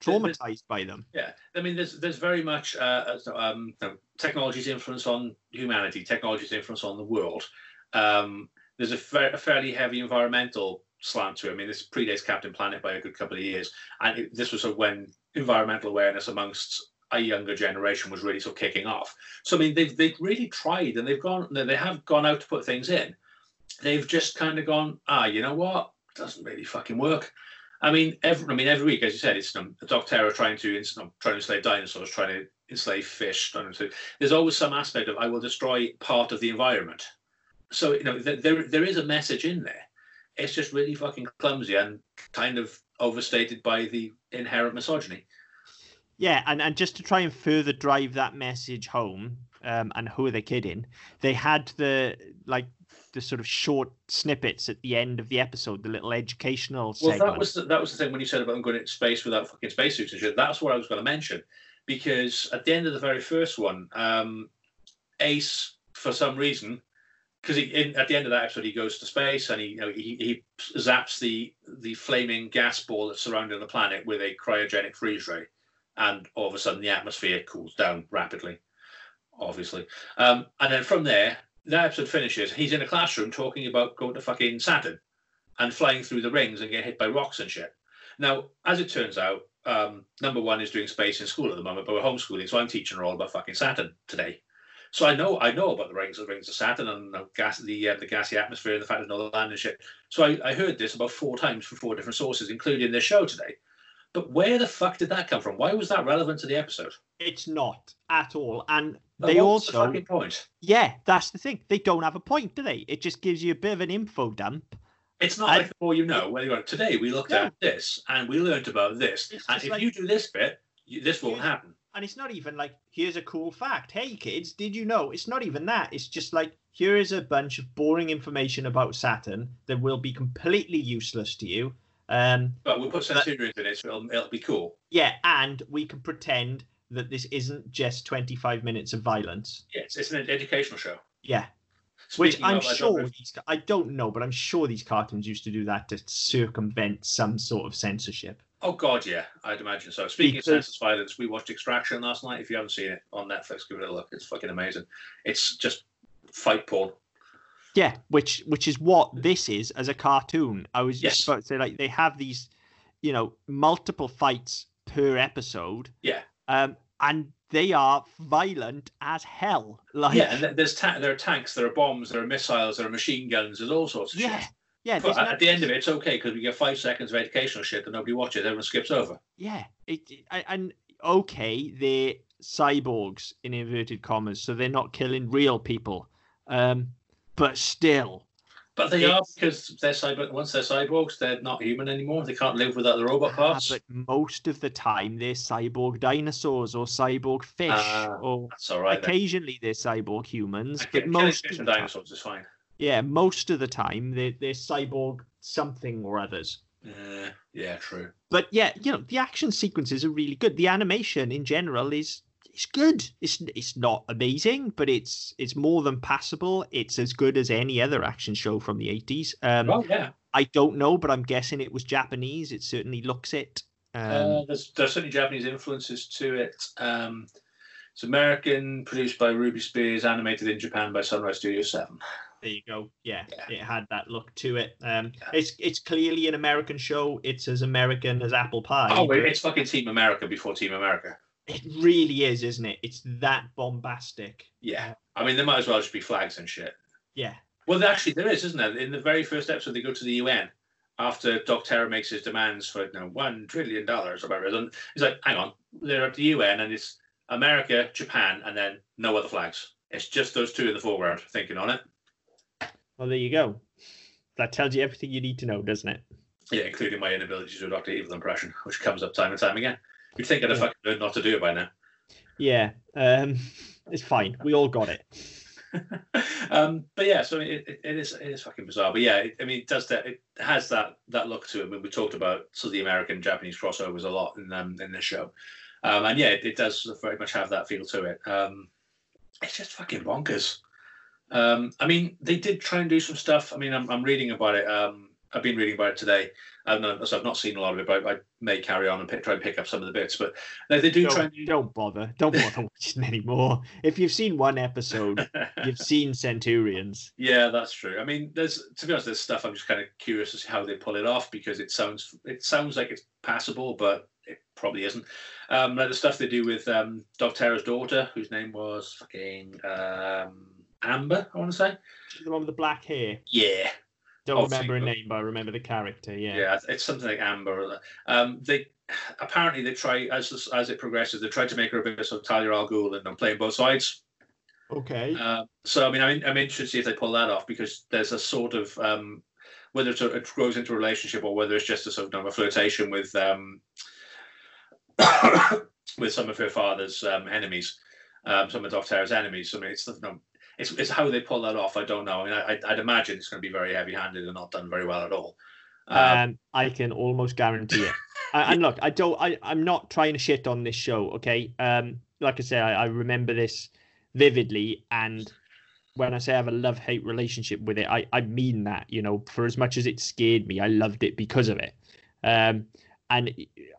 traumatized by them. Yeah, I mean, there's there's very much uh, um, technology's influence on humanity, technology's influence on the world. Um, there's a, fa- a fairly heavy environmental slant to it. I mean, this predates Captain Planet by a good couple of years, and it, this was sort of when environmental awareness amongst a younger generation was really sort of kicking off. So I mean, they've they've really tried, and they've gone, they have gone out to put things in. They've just kind of gone, ah, you know what, doesn't really fucking work. I mean, every I mean, every week, as you said, it's um, Doc Terror trying to um, trying to enslave dinosaurs, trying to enslave fish. Trying to, there's always some aspect of I will destroy part of the environment, so you know th- there there is a message in there. It's just really fucking clumsy and kind of overstated by the inherent misogyny. Yeah, and, and just to try and further drive that message home, um, and who are they kidding? They had the like the sort of short snippets at the end of the episode, the little educational Well, segment. that was the, that was the thing when you said about them going into space without fucking spacesuits and shit. That's what I was going to mention, because at the end of the very first one, um, Ace, for some reason, because at the end of that episode he goes to space and he you know he, he zaps the the flaming gas ball that's surrounding the planet with a cryogenic freeze ray, and all of a sudden the atmosphere cools down rapidly, obviously. Um, and then from there, that episode finishes. He's in a classroom talking about going to fucking Saturn and flying through the rings and getting hit by rocks and shit. Now, as it turns out, um, number one is doing space in school at the moment, but we're homeschooling, so I'm teaching her all about fucking Saturn today. So I know I know about the rings, the rings of Saturn, and the gas, the uh, the gassy atmosphere, and the fact there's no land and shit. So I, I heard this about four times from four different sources, including this show today. But where the fuck did that come from? Why was that relevant to the episode? It's not at all, and they the also fucking point. yeah, that's the thing. They don't have a point, do they? It just gives you a bit of an info dump. It's not I- like the more you know. Where you go today, we looked No. at this and we learned about this, It's and if like- you do this bit, you, this won't Yeah. happen. And it's not even like, here's a cool fact. Hey, kids, did you know? It's not even that. It's just like, here is a bunch of boring information about Saturn that will be completely useless to you. Um, But we'll put Centurions in it, so it'll, it'll be cool. yeah, and we can pretend that this isn't just 25 minutes of violence. Yes, it's an educational show. Yeah. Which I'm of, I don't sure these, I don't know, but I'm sure these cartoons used to do that to circumvent some sort of censorship. Oh God, yeah, I'd imagine so. Speaking Because- of senseless violence, we watched Extraction last night. If you haven't seen it on Netflix, give it a look. It's fucking amazing. It's just fight porn. Yeah, which which is what this is as a cartoon. I was just Yes. about to say like they have these, you know, multiple fights per episode. Yeah. Um, and they are violent as hell. Like yeah, and there's ta- there are tanks, there are bombs, there are missiles, there are machine guns, there's all sorts of yeah, shit. yeah. But at no- the end of it, it's okay because we get five seconds of educational shit that nobody watches. Everyone skips over. Yeah, it, it- and- and okay, they're cyborgs in inverted commas, so they're not killing real people. Um, but still, But they are because they're cyber. Once they're cyborgs, they're not human anymore. They can't live without the robot ah, parts. but most of the time they're cyborg dinosaurs or cyborg fish, Ah, or That's all right. then. occasionally they're cyborg humans. Okay, But most fish and the time, dinosaurs is fine. yeah, most of the time they're they're cyborg something or others. Uh, yeah, true. but yeah, you know, the action sequences are really good. The animation in general is is good. It's it's not amazing, but it's it's more than passable. It's as good as any other action show from the eighties. Um, well, yeah. I don't know, but I'm guessing it was Japanese. It certainly looks it. Um, uh, there's there's certainly Japanese influences to it. Um, it's American, produced by Ruby Spears, animated in Japan by Sunrise Studio Seven. there you go. Yeah, Yeah. it had that look to it. Um, Yeah. it's it's clearly an American show. It's as American as apple pie. Oh, wait, but it's fucking Team America before Team America. It really is, isn't it? It's that bombastic. Yeah, I mean, there might as well just be flags and shit. Yeah, Well, actually, there is, isn't there? In the very first episode, they go to the UN after Doc Terror makes his demands for you know, one trillion dollars or whatever. And he's like, "Hang on, they're at the UN, and it's America, Japan, and then no other flags. It's just those two in the foreground." Thinking on it, well, there you go. That tells you everything you need to know, doesn't it? yeah, including my inability to do a Doctor Evil impression, which comes up time and time again. You'd think I'd have Yeah. fucking learned not to do it by now. Yeah, um, it's fine. We all got it. um, but yeah, so it, it, it is it is fucking bizarre. But yeah, it, I mean, it does that. It has that that look to it. I mean, we talked about so the American Japanese crossovers a lot in um, in this show, um, and yeah, it, it does very much have that feel to it. Um, it's just fucking bonkers. Um, I mean, they did try and do some stuff. I mean, I'm, I'm reading about it. Um, I've been reading about it today. I've not, so I've not seen a lot of it, but I, I may carry on and pick, try and pick up some of the bits. But they, they do try and Don't, don't bother. Don't bother watching anymore. If you've seen one episode, you've seen Centurions. Yeah, that's true. I mean, there's to be honest, there's stuff I'm just kind of curious to see how they pull it off because it sounds it sounds like it's passable, but it probably isn't. Um, like the stuff they do with um, daughter, whose name was fucking um, Amber, I want to say. The one with the black hair. Yeah, Don't Oh, remember a name, but I remember the character. Yeah. yeah, it's something like Amber. Um, they apparently they try as as it progresses, they try to make her a bit of Talia al Ghul and I'm playing both sides. Okay. Uh, so I mean, I'm, I'm interested to see if they pull that off because there's a sort of um, whether it's a, it grows into a relationship or whether it's just a sort of a flirtation with um, with some of her father's um, enemies, um, some of Doctor's enemies. I mean, it's, you know, it's it's how they pull that off. I don't know. I mean, I, I'd imagine it's going to be very heavy-handed and not done very well at all. Um, Um, I can almost guarantee it. I, and look, I don't. I, I'm not trying to shit on this show. Okay. Um, like I say, I, I remember this vividly, and when I say I have a love-hate relationship with it, I I mean that. You know, for as much as it scared me, I loved it because of it. Um, and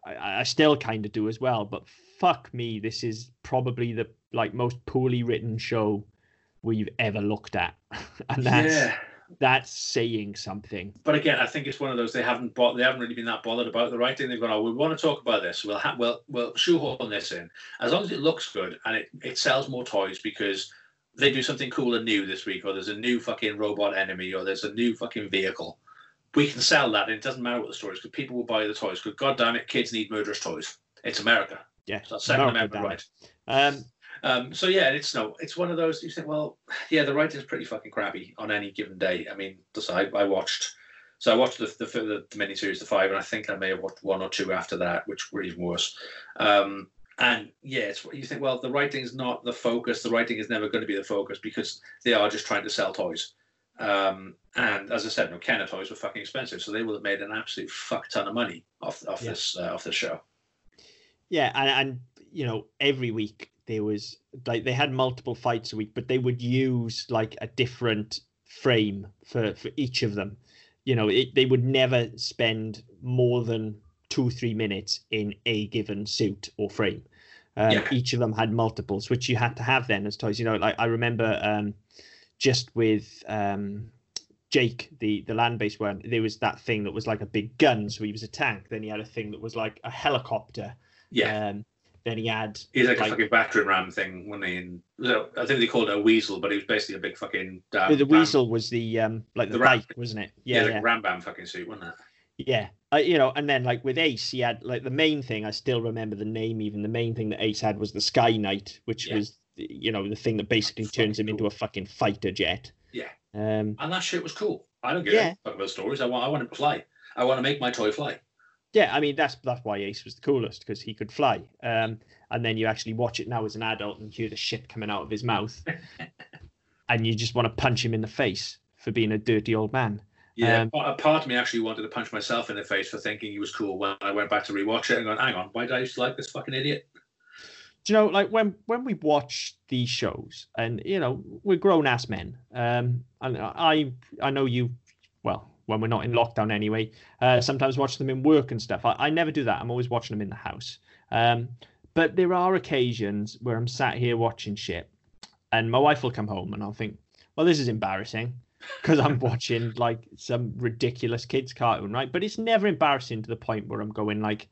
I, I still kind of do as well. But fuck me, this is probably the like most poorly written show we've ever looked at, and that's yeah. that's saying something. but again, I think it's one of those they haven't bought, they haven't really been that bothered about the writing. They've gone, oh, we want to talk about this. We'll ha- we'll we'll shoehorn this in as long as it looks good and it, it sells more toys because they do something cool and new this week, or there's a new fucking robot enemy, or there's a new fucking vehicle. We can sell that, and it doesn't matter what the story is because people will buy the toys. Because god damn it, kids need murderous toys. It's America. Yeah, So that's Second America, Amendment right. Um, Um, so yeah, it's no, it's one of those. You think, well, yeah, the writing's pretty fucking crappy on any given day. I mean, I, I watched, so I watched the the, the the miniseries, the five, and I think I may have watched one or two after that, which were even worse. Um, and yeah, it's you think, well, the writing's not the focus. The writing is never going to be the focus because they are just trying to sell toys. Um, and as I said, no, Kenner toys were fucking expensive, so they would have made an absolute fuck ton of money off off Yeah. this uh, off this show. yeah, and, and you know, every week there was like they had multiple fights a week, but they would use like a different frame for for each of them. You know, it, they would never spend more than two three minutes in a given suit or frame. Um, Yeah. Each of them had multiples, which you had to have then as toys. You know, like I remember um, just with um, Jake, the the land based one, there was that thing that was like a big gun, so he was a tank. Then he had a thing that was like a helicopter. Yeah, Um, then he had He's like, like- a fucking battering ram thing, wasn't he? And, I think they called it a weasel, but he was basically a big fucking. Um, the ram- weasel was the um like the, the ram- bike, wasn't it? yeah, Yeah, like yeah, a ram bam fucking suit, wasn't it? yeah. Uh, you know, and then like with Ace, he had like the main thing. I still remember the name. Even the main thing that Ace had was the Sky Knight, which Yeah. was you know the thing that basically That's turns him fucking into a fucking fighter jet. Yeah. Um. And that shit was cool. I don't give Yeah. a fuck about stories. I want, I want to fly. I want to make my toy fly. Yeah, I mean that's that's why Ace was the coolest because he could fly. Um, and then you actually watch it now as an adult and hear the shit coming out of his mouth, and you just want to punch him in the face for being a dirty old man. Yeah, Um, a part of me actually wanted to punch myself in the face for thinking he was cool when I went back to rewatch it and going, hang on, why did I used to like this fucking idiot? Do you know, like when when we watch these shows, and you know, we're grown ass men. Um, and I I know you, well, when we're not in lockdown anyway. Uh, sometimes watch them in work and stuff. I, I never do that. I'm always watching them in the house. Um, but there are occasions where I'm sat here watching shit, and my wife will come home, and I'll think, well, this is embarrassing because I'm watching like some ridiculous kids cartoon, right? But it's never embarrassing to the point where I'm going like,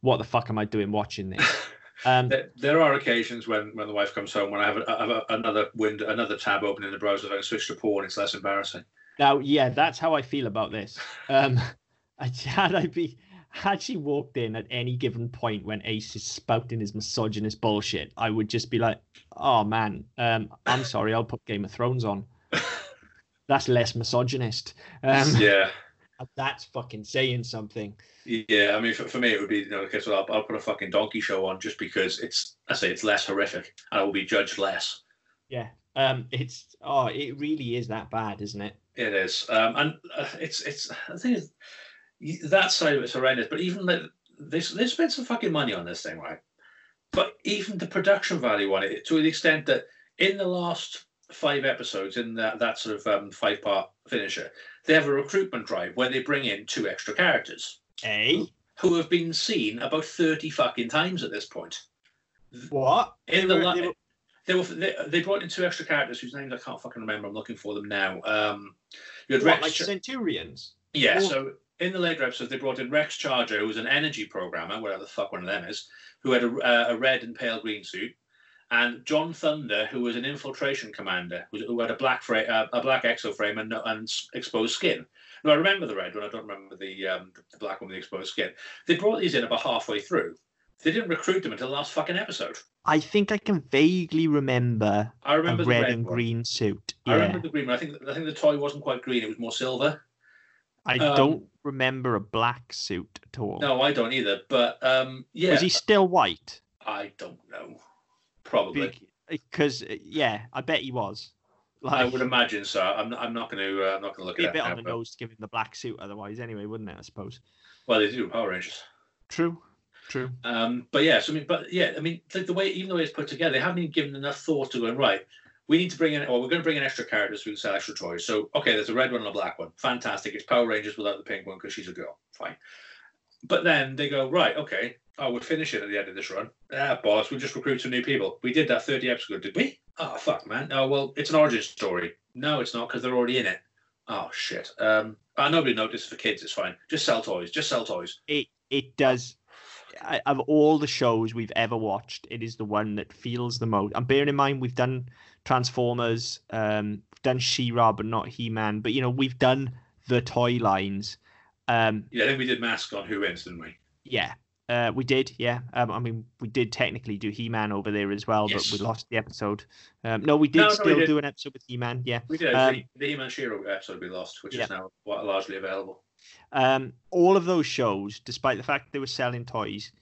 what the fuck am I doing watching this? Um, There, there are occasions when, when the wife comes home when I have, a, I have a, another window, another tab open in the browser. If I switch to porn, it's less embarrassing. Now, yeah, that's how I feel about this. Um, I, had I be had she walked in at any given point when Ace is spouting his misogynist bullshit, I would just be like, "Oh man, um, I'm sorry, I'll put Game of Thrones on. That's less misogynist. Um, yeah. That's fucking saying something. Yeah, I mean, for, for me, it would be, you know, okay, so I'll, I'll put a fucking donkey show on just because it's, I say, it's less horrific and I will be judged less. Yeah. Um, it's oh, it really is that bad, isn't it? It is, um, and uh, it's it's. I think y- that side of it's horrendous. But even the, they they spent some fucking money on this thing, right? But even the production value on it, to the extent that in the last five episodes, in that that sort of um, five part finisher, they have a recruitment drive where they bring in two extra characters Eh? who have been seen about thirty fucking times at this point. What? In They the were- la- they were- they they, brought in two extra characters whose names I can't fucking remember. I'm looking for them now. Um, you had What, Rex like Centurions? yeah, Oh. so in the later episodes, they brought in Rex Charger, who was an energy programmer, whatever the fuck one of them is, who had a, uh, a red and pale green suit, and John Thunder, who was an infiltration commander, who, who had a black fra- uh, a black exoframe and, and exposed skin. Now I remember the red one. I don't remember the um, the black one with the exposed skin. They brought these in about halfway through, They didn't recruit them until the last fucking episode. I think I can vaguely remember, I remember a the red, red and one. green suit. I Yeah, remember the green one. I think I think the toy wasn't quite green; it was more silver. I um, don't remember a black suit at all. No, I don't either. But um, yeah, Was he still white? I don't know. Probably. Because yeah, I bet he was. Like, I would imagine so. I'm not, I'm not going to uh, I'm not going to look at a bit that. on now, the but- nose to give him the black suit, otherwise, anyway, wouldn't it? I suppose. Well, they do Power Rangers. True. True. Um, but yeah, so I mean, but yeah, I mean, the, the way even the way it's put together, they haven't even given enough thought to going right. We need to bring in, or we're going to bring in extra characters. So we can sell extra toys. So okay, there's a red one and a black one. Fantastic. It's Power Rangers without the pink one because she's a girl. Fine. But then they go right. Okay, oh, we'll finish it at the end of this run. Ah, boss, we'll just recruit some new people. We did that 30 episodes ago, did we? Oh fuck, man. Oh well, it's an origin story. No, it's not because they're already in it. Oh shit. Um, uh, nobody noticed for kids. It's fine. Just sell toys. Just sell toys. It it does. I- Of all the shows we've ever watched, it is the one that feels the most. And bearing in mind, we've done Transformers, um, done She-Ra, but not He-Man. But you know, we've done the toy lines. Um, Yeah, I think we did mask on Who Wins, didn't we? yeah, uh, we did. Yeah, um, I mean, we did technically do He-Man over there as well, Yes. but we lost the episode. Um, no, we did No, no, we still did. do an episode with He-Man. Yeah. We did. Um, the the He-Man She-Ra episode we lost, which Yeah. is now wa- largely available. Um, all of those shows, despite the fact they were selling toys,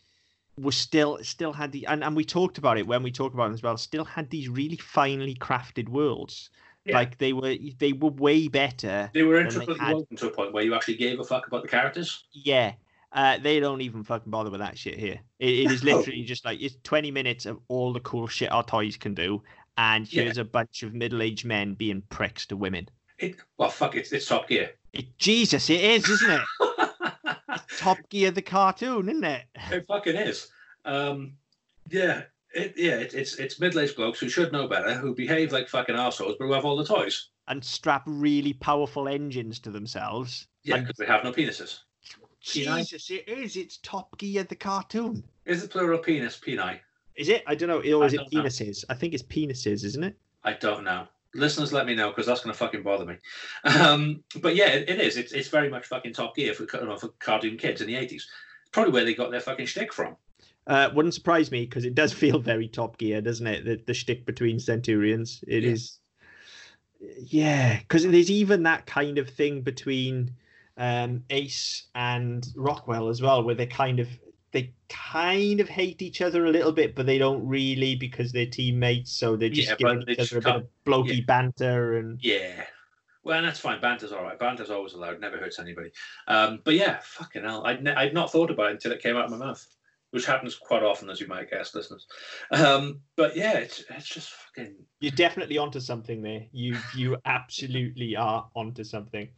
were still still had the and, and we talked about it when we talked about them as well. Still had these really finely crafted worlds. Yeah. Like they were they were way better. They were intricately woven to a point where you actually gave a fuck about the characters. Yeah. Uh, they don't even fucking bother with that shit here. It, it is literally just like it's 20 minutes of all the cool shit our toys can do, and Yeah. here's a bunch of middle-aged men being pricks to women. It, well, fuck, it's, it's Top Gear. It, Jesus, it is, isn't it? Top Gear the cartoon, isn't it? it fucking is. Um, yeah, it, yeah, it, it's it's middle-aged blokes who should know better, who behave like fucking assholes, but who have all the toys. and strap really powerful engines to themselves. Yeah, And they have no penises. Peni? Jesus, it is. It's Top Gear the cartoon. Is the plural penis peni? Is it? I don't know. Or is it don't know. penises? I think it's penises, isn't it? I don't know. Listeners, let me know because that's going to fucking bother me. Um, but yeah, it, it is. It's, it's very much fucking Top Gear for, you know, for cartoon kids in the 80s. Probably where they got their fucking shtick from. Uh, wouldn't surprise me because it does feel very Top Gear, doesn't it? The the shtick between Centurions. It Yeah. is. Yeah, because there's even that kind of thing between um, Ace and Rockwell as well, where they're kind of they kind of hate each other a little bit, but they don't really because they're teammates. So they're just Yeah, giving each other a bit of blokey yeah. banter and Yeah. Well, that's fine. Banter's all right. Banter's always allowed. Never hurts anybody. Um, but yeah, fucking hell. I'd, ne- I'd not thought about it until it came out of my mouth, which happens quite often, as you might guess, listeners. Um, but yeah, it's, it's just fucking. You're definitely onto something there. You you absolutely are onto something.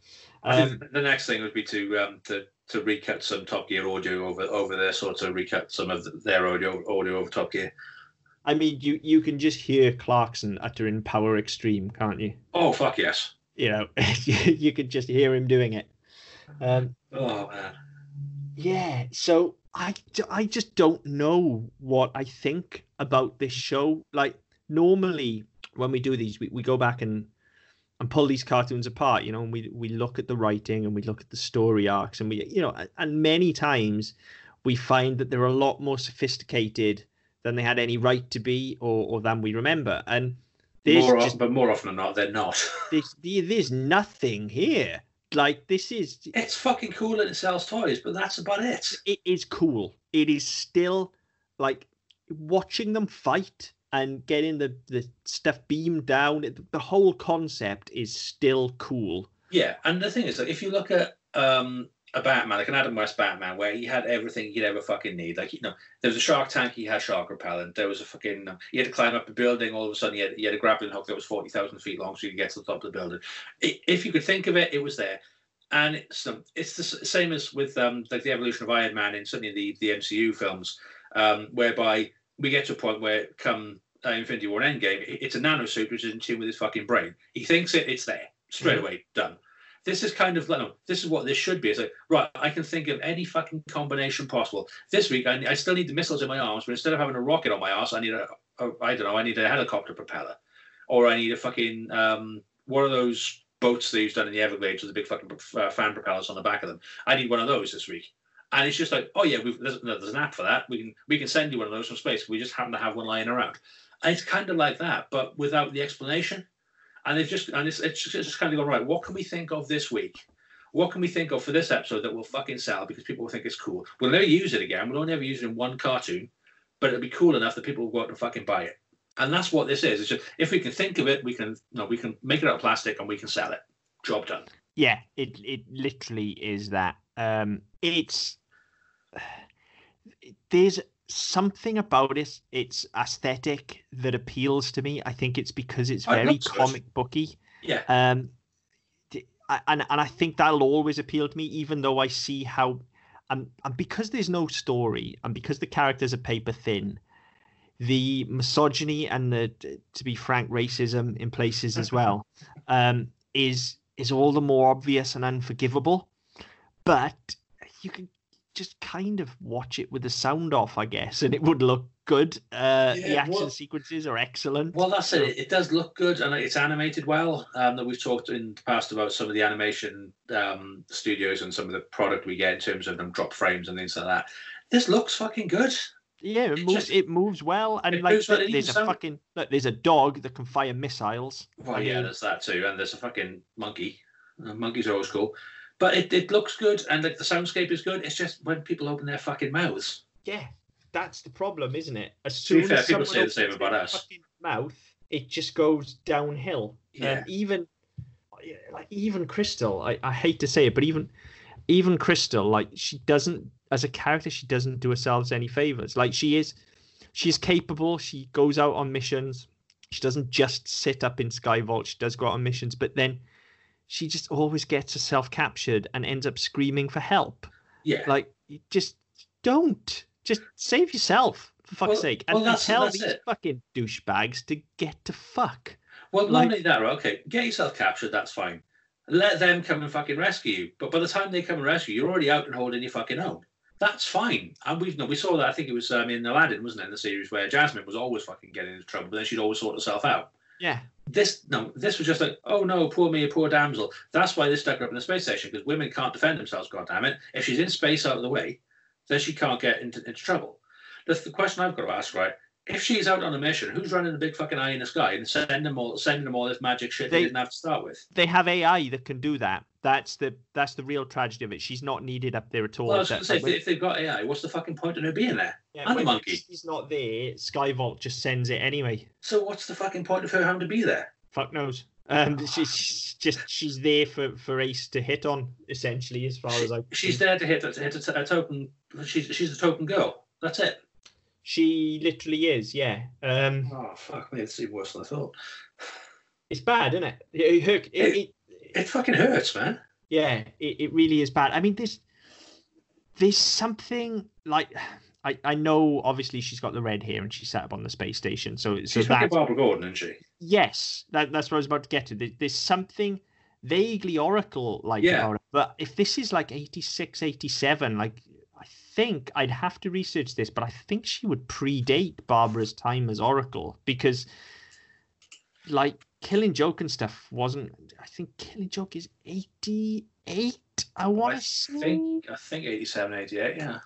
Um, the next thing would be to um, to to recut some Top Gear audio over over there, sort of recut some of their audio audio over Top Gear. I mean, you you can just hear Clarkson uttering "Power Xtreme," can't you? Oh fuck yes! You know, you could just hear him doing it. Um, Oh man. yeah. So I I just don't know what I think about this show. Like normally when we do these, we, we go back and and pull these cartoons apart, you know, and we we look at the writing and we look at the story arcs and we you know, and- many times we find that they're a lot more sophisticated than they had any right to be or, or than we remember. And there's More just but more often than not, they're not. there's, there's nothing here. Like this is it's fucking cool and it sells toys, but that's about it. it is cool. It is still like watching them fight and getting the the stuff beamed down. The whole concept is still cool. Yeah, and the thing is, like, if you look at um, a Batman, like an Adam West Batman, where he had everything you'd ever fucking need, like you know, there was a shark tank, he had shark repellent. There was a fucking, um, he had to climb up a building. All of a sudden, he had, he had a grappling hook that was forty thousand feet long, so you could get to the top of the building. I if you could think of it, it was there. And it's um, it's the same as with um, like the evolution of Iron Man in certainly the the MCU films, um, whereby we get to a point where come uh, Infinity War and Endgame, it's a nanosuit which is in tune with his fucking brain. He thinks it, it's there straight Mhm. away, done. This is kind of like, no, this is what this should be. It's like, right, I can think of any fucking combination possible. This week, I, I still need the missiles in my arms, but instead of having a rocket on my ass, I need a, a I don't know, I need a helicopter propeller, or I need a fucking um, one of those boats they used down in the Everglades with the big fucking uh, fan propellers on the back of them. I need one of those this week. And it's just like, oh yeah, there's, no, there's an app for that. We can we can send you one of those from space. We just happen to have one lying around. And it's kind of like that, but without the explanation. And they've just and it's, it's just, it's just kind of go right. What can we think of this week? What can we think of for this episode that will fucking sell because people will think it's cool? We'll never use it again. We'll only ever use it in one cartoon, but it'll be cool enough that people will go out and fucking buy it. And that's what this is. It's just if we can think of it, we can no, we can make it out of plastic and we can sell it. Job done. Yeah, it it literally is that. Um, it's there's something about it. It's aesthetic that appeals to me. I think it's because it's very comic booky. Yeah. Um, and and I think that'll always appeal to me, even though I see how, and and because there's no story, and because the characters are paper thin, the misogyny and the, to be frank, racism in places as well, um, is is all the more obvious and unforgivable. But you can just kind of watch it with the sound off, I guess, and it would look good. Uh, the action well- sequences are excellent. Well, that's it. It does look good and it's animated well. Um, that we've talked in the past about some of the animation um, studios and some of the product we get in terms of them drop frames and things like that. This looks fucking good. Yeah, it It moves. just- it moves well, and it like well, there's a sound- fucking look. There's a dog that can fire missiles. Well, I yeah, mean- there's that too, and there's a fucking monkey. Uh, monkeys are always cool, but it, it looks good and like the soundscape is good. It's just when people open their fucking mouths. Yeah, that's the problem, isn't it? As soon fair, as people say the same about us. fucking Mouth, it just goes downhill. Yeah. Um, even like even Crystal, I, I hate to say it, but even even Crystal, like she doesn't as a character, she doesn't do herself any favors. Like she is, she's capable. She goes out on missions. She doesn't just sit up in Skyvault. She does go out on missions, but then she just always gets herself captured and ends up screaming for help. Yeah. Like, just don't. Just save yourself, for fuck's Well- sake. And, well, and that's- tell that's these it. fucking douchebags to get to fuck. Well, not Like- only that, okay, get yourself captured, that's fine. Let them come and fucking rescue you. But by the time they come and rescue you, you're already out and holding your fucking own. That's fine. And we've no, we saw that. I think it was um, in Aladdin, wasn't it, in the series where Jasmine was always fucking getting into trouble, but then she'd always sort herself out. Yeah. This no, this was just like, oh no, poor me, poor damsel. That's why they stuck her up in the space station because women can't defend themselves. God damn it! If she's in space out of the way, then she can't get into, into trouble. That's the question I've got to ask, right? If she's out on a mission, who's running the big fucking eye in the sky and sending them all, sending them all this magic shit they, They- didn't have to start with? They have AI that can do that. That's the that's the real tragedy of it. She's not needed up there at all. Well, I was going to say, if, they, they've got AI, what's the fucking point in her being there? yeah, and the monkey. She's not there. Skyvault just sends it anyway. So what's the fucking point of her having to be there? Fuck knows. Um, she's just she's there for for Ace to hit on essentially, as far as I. She's there to hit, to hit a, a token. She's she's the token girl. That's it. She literally is. Yeah. Um, Oh fuck me, it's even worse than I thought. it's bad, isn't it? It, it, it, it, It fucking hurts, man. yeah, it, it really is bad. I mean, there's there's something like I, I know obviously she's got the red hair and she sat up on the space station, so so She's that Barbara Gordon, isn't she? yes, that, that's what I was about to get to. There, there's something vaguely Oracle like Yeah. about it. But if this is like 86, 87, like think I'd have to research this, but I think she would predate Barbara's time as Oracle because like Killing Joke and stuff wasn't I think Killing Joke is 88, I want to say. think I think 87, 88, yeah.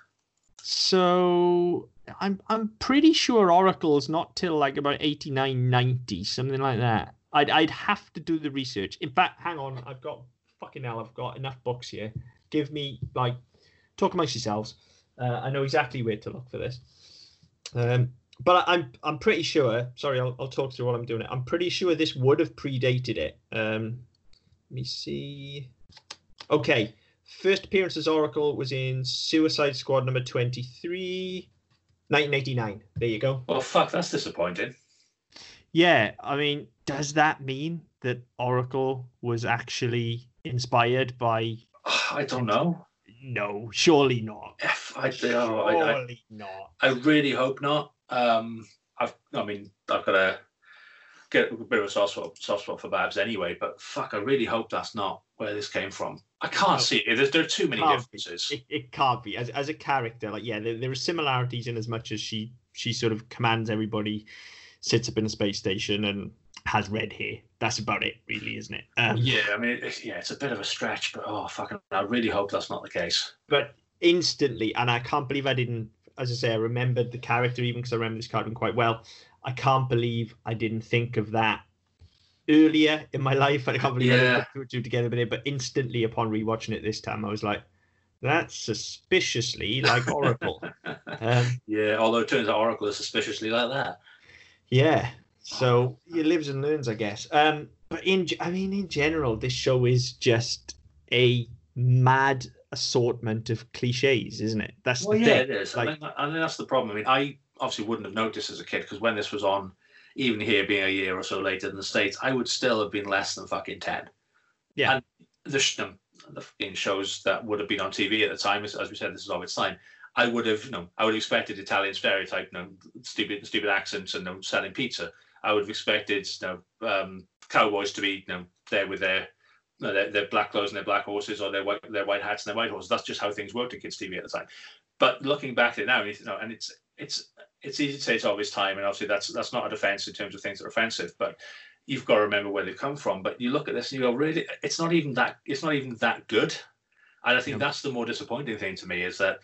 So I'm I'm pretty sure Oracle's not till like about 89, 90, something like that. I'd I'd have to do the research. In fact, hang on, I've got fucking hell, I've got enough books here. Give me like talk amongst yourselves. Uh, I know exactly where to look for this. Um, but I- I'm I'm pretty sure. Sorry, I'll I'll talk through while I'm doing it. I'm pretty sure this would have predated it. Um, let me see. Okay, first appearance as Oracle was in Suicide Squad number 23, 1989. There you go. Oh fuck, that's disappointing. Yeah, I mean, does that mean that Oracle was actually inspired by? I don't know. No, surely not. If I, oh, I, I, not. I really hope not. Um, I've, I mean, I've got to get a bit of a soft spot, soft spot for Babs anyway. But fuck, I really hope that's not where this came from. I can't No. see it. There's, there are too many differences. It, it can't be as as a character. Like, yeah, there, there are similarities in as much as she she sort of commands everybody, sits up in a space station and has red hair. That's about it, really, isn't it? Um, yeah, I mean, it's, yeah, it's a bit of a stretch, but oh fucking, I really hope that's not the case. but instantly, and I can't believe I didn't. As I say, I remembered the character even because I remember this cartoon quite well. I can't believe I didn't think of that earlier in my life. I can't believe I Yeah. didn't put two together, but, but instantly upon rewatching it this time, I was like, "That's suspiciously like Oracle." um, Yeah, although it turns out Oracle is suspiciously like that. Yeah. So he lives and learns, I guess. Um, but in, I mean, in general, this show is just a mad assortment of cliches, isn't it? That's Well, the yeah, thing. it is. Like- I, think, I think that's the problem. I mean, I obviously wouldn't have noticed as a kid because when this was on, even here being a year or so later in the States, I would still have been less than fucking 10. Yeah. And the, um, the fucking shows that would have been on TV at the time, as, as we said, this is of its time. I would have, you know, I would have expected Italian stereotype, you know, stupid, stupid accents and you know, selling pizza. I would have expected, you know, um, cowboys to be, you know, there with their, you know, their, their black clothes and their black horses, or their white, their white hats and their white horses. That's just how things worked in kids' TV at the time. But looking back at it now, you know, and it's it's it's easy to say it's of its time, and obviously that's that's not a defense in terms of things that are offensive, but you've got to remember where they've come from. But you look at this and you go, really, it's not even that it's not even that good. And I think Yeah. that's the more disappointing thing to me is that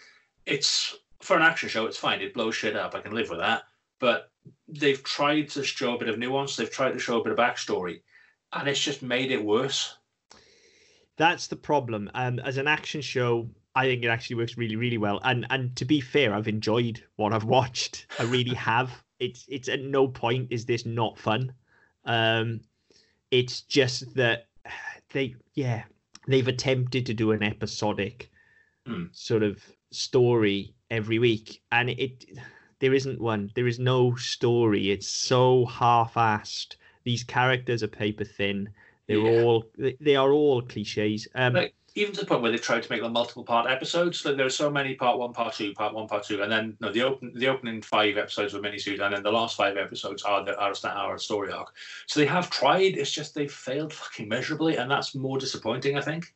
it's for an action show, it's fine. It blows shit up. I can live with that. But they've tried to show a bit of nuance. They've tried to show a bit of backstory, and it's just made it worse. That's the problem. Um, as an action show, I think it actually works really, really well. And and to be fair, I've enjoyed what I've watched. I really have. It's it's at no point is this not fun. Um, it's just that they yeah they've attempted to do an episodic Hmm. sort of story every week, and it there isn't one. There is no story. It's so half-assed. These characters are paper thin. They're Yeah. all they, are all cliches. Um, Like, even to the point where they tried to make them multiple part episodes. Like there are so many part one, part two, part one, part two, and then no, the open the opening five episodes were miniseries, and then the last five episodes are the are a, sta- are a story arc. So they have tried. It's just they failed fucking miserably, and that's more disappointing. I think.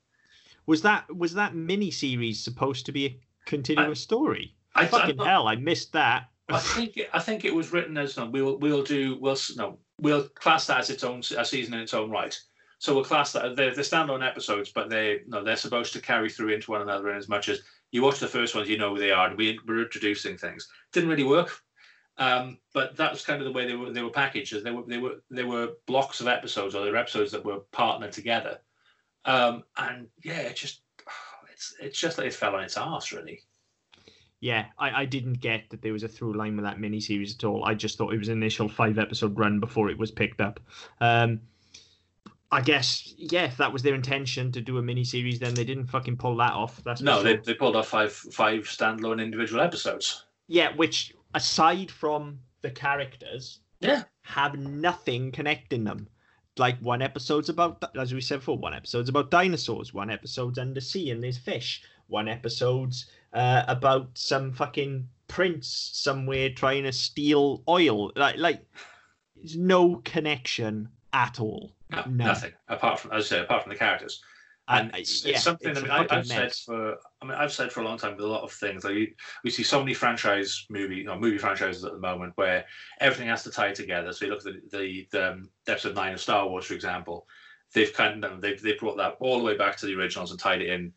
was that was that mini series supposed to be a continuous story? I, Fucking I, hell, I missed that. I think I think it was written as no, we'll we'll do we'll no we'll class that as its own a season in its own right. So we'll class that they're, they're standalone episodes, but they no they're supposed to carry through into one another in as much as you watch the first ones, you know who they are. And we, we're introducing things. Didn't really work, um, but that was kind of the way they were they were packaged. They were they were they were blocks of episodes, or they were episodes that were partnered together. Um, and yeah, it just it's it's just like it fell on its ass really. Yeah, I, I didn't get that there was a through line with that mini series at all. I just thought it was an initial five episode run before it was picked up. Um, I guess yeah, if that was their intention to do a mini series, then they didn't fucking pull that off. That's No, sure. they, they pulled off five five standalone individual episodes. yeah, which aside from the characters, Yeah. have nothing connecting them. Like one episode's about, as we said before, one episode's about dinosaurs, one episode's undersea and there's fish, one episode's uh, about some fucking prince somewhere trying to steal oil. Like, like, there's no connection at all. No, No. nothing apart from as I say, apart from the characters. And I- it's, yeah, it's something it's that I, I've said for. I mean, I've said for a long time with a lot of things. Like you, we see so many franchise movie, or movie franchises at the moment where everything has to tie together. So you look at the the, the um, episode nine of Star Wars, for example. They've kind of they've they brought that all the way back to the originals and tied it in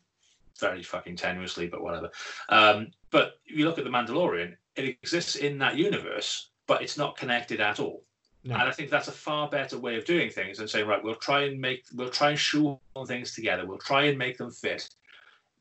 very fucking tenuously, but whatever. Um, but if you look at the Mandalorian, it exists in that universe, but it's not connected at all. No. And I think that's a far better way of doing things than saying, right, we'll try and make, we'll try and shoehorn things together. We'll try and make them fit.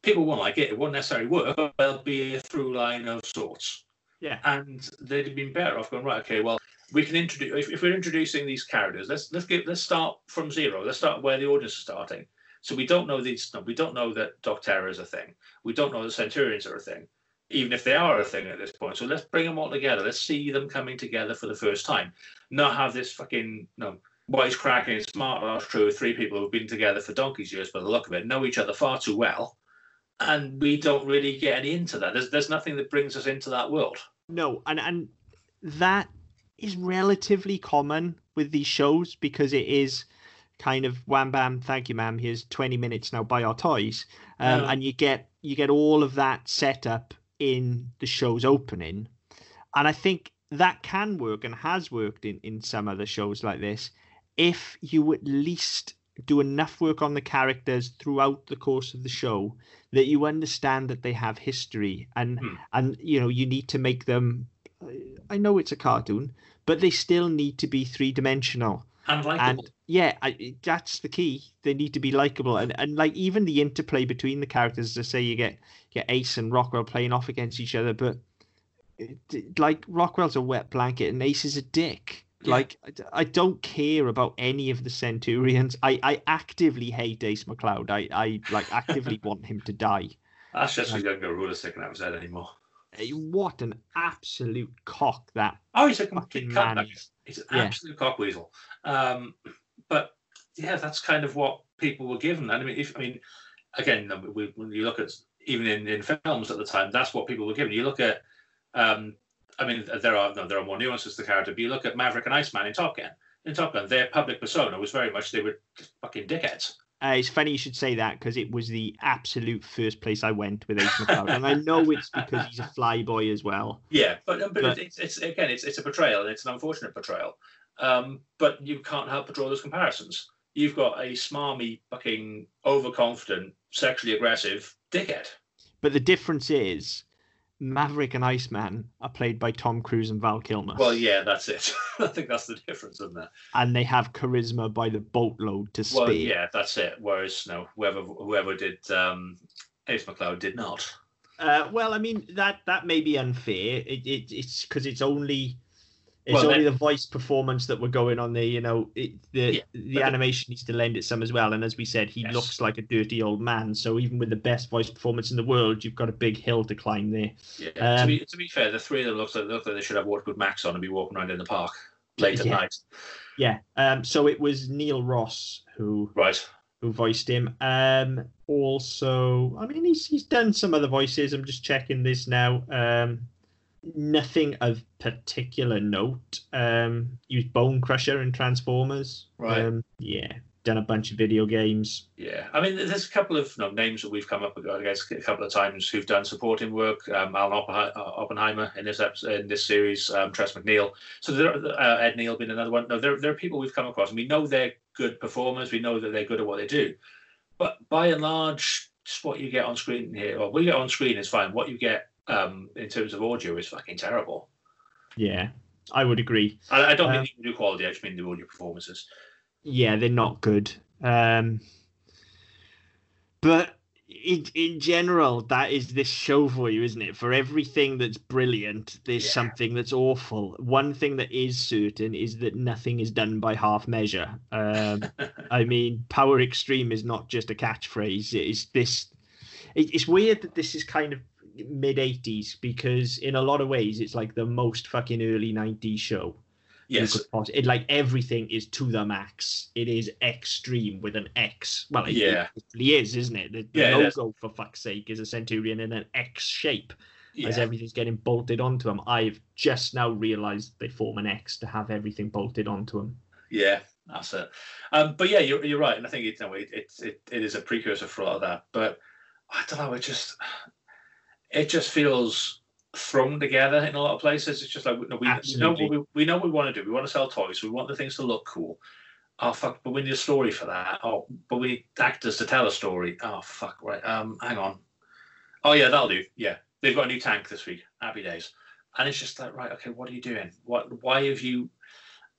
People won't like it. It won't necessarily work, but there'll be a through line of sorts. Yeah. And they'd have been better off going, right, okay, well, we can introduce, if, if we're introducing these characters, let's, let's give, let's start from zero. Let's start where the audience is starting. So we don't know these, no, we don't know that Doc Terror is a thing. We don't know the Centurions are a thing even if they are a thing at this point. So let's bring them all together. Let's see them coming together for the first time. Not have this fucking you know, wisecracking, smart ass crew of three people who've been together for donkey's years by the look of it, know each other far too well. And we don't really get any into that. There's there's nothing that brings us into that world. No, and and that is relatively common with these shows because it is kind of wham bam, thank you, ma'am. Here's twenty minutes now. Buy our toys, um, Yeah. and you get you get all of that set up in the show's opening, and I think that can work and has worked in in some other shows like this if you at least do enough work on the characters throughout the course of the show that you understand that they have history and Hmm. and you know you need to make them I know it's a cartoon but they still need to be three dimensional And likable. and yeah I, that's the key they need to be likable and and like even the interplay between the characters to say you get get ace and rockwell playing off against each other but it- like rockwell's a wet blanket and ace is a dick Yeah. like I don't care about any of the centurions i i actively hate ace McCloud i i like actively want him to die That's just we don't go ruler sticking out his head anymore. Eh, what an absolute cock that Oh, he's a complete man cunt. He's an Yeah. absolute cockweasel. Um, but yeah, that's kind of what people were given. And I mean, if I mean, again, we, when you look at even in, in films at the time, that's what people were given. You look at, um, I mean, there are no, there are more nuances to the character. But you look at Maverick and Iceman in Top Gun. In Top Gun, their public persona was very much they were just fucking dickheads. Uh, it's funny you should say that because it was the absolute first place I went with Ace McCloud, and I know it's because he's a flyboy as well. Yeah, but but, But- it's, it's again, it's it's a portrayal, and it's an unfortunate portrayal. Um, but you can't help but draw those comparisons. You've got a smarmy, fucking overconfident, sexually aggressive dickhead. But the difference is, Maverick and Iceman are played by Tom Cruise and Val Kilmer, Well, yeah, that's it. I think that's the difference, isn't it? and they have charisma by the boatload to. Well, yeah, that's it. Whereas, no, whoever whoever did um, Ace McCloud did not. Uh, well, I mean that that may be unfair. It, it it's because it's only it's Well, only then- the voice performance that we're going on there. You know, it, the Yeah, the animation needs to lend it some as well. And as we said, he Yes. looks like a dirty old man. So even with the best voice performance in the world, you've got a big hill to climb there. Yeah. to, Um, be, to be fair, the three of them look like, look like they should have Waterwood Max on and be walking around in the park late at night. Yeah. Um. So it was Neil Ross who Right. who voiced him. Um. Also, I mean, he's he's done some other voices. I'm just checking this now. Um. Nothing of particular note. Um. Used Bone Crusher in Transformers. Right. Um, yeah. Done a bunch of video games. Yeah, I mean, there's a couple of no, names that we've come up against a couple of times who've done supporting work. Um, Alan uh, Oppenheimer in this episode, in this series, um, Tress MacNeille. So there, uh, Ed Neal being another one. No, there, there are people we've come across, and we know they're good performers. We know that they're good at what they do. But by and large, just what you get on screen here, or what you get on screen is fine. What you get um, in terms of audio is fucking terrible. Yeah. I would agree. I, I don't Um, mean the audio quality. I just mean the audio performances. yeah, they're not good. Um, but in in general, that is this show for you, isn't it? For everything that's brilliant, there's Yeah. something that's awful. One thing that is certain is that nothing is done by half measure. Um, I mean, Power Xtreme is not just a catchphrase. It is this. It, it's weird that this is kind of mid 80s because in a lot of ways it's like the most fucking early 90s show yes. poss- It like everything is to the max. It is extreme with an X. Well, it, Yeah. it really is, isn't it? The, the Yeah, it logo, for fuck's sake, is a Centurion in an X shape Yeah. as everything's getting bolted onto them. I've just now realised they form an X to have everything bolted onto them. Yeah, that's it. Um, but yeah, you're, you're right, and I think it, it, it it it is a precursor for a lot of that. But I don't know, it just it just feels thrown together in a lot of places. It's just like we, we, we know what we, we know what we want to do. We want to sell toys. We want the things to look cool. Oh fuck! But we need a story for that. Oh, but we need actors to tell a story. Oh fuck! Right. Um, hang on. Oh yeah, that'll do. Yeah, they've got a new tank this week. Happy days. And it's just like, right, okay, what are you doing? What? Why have you?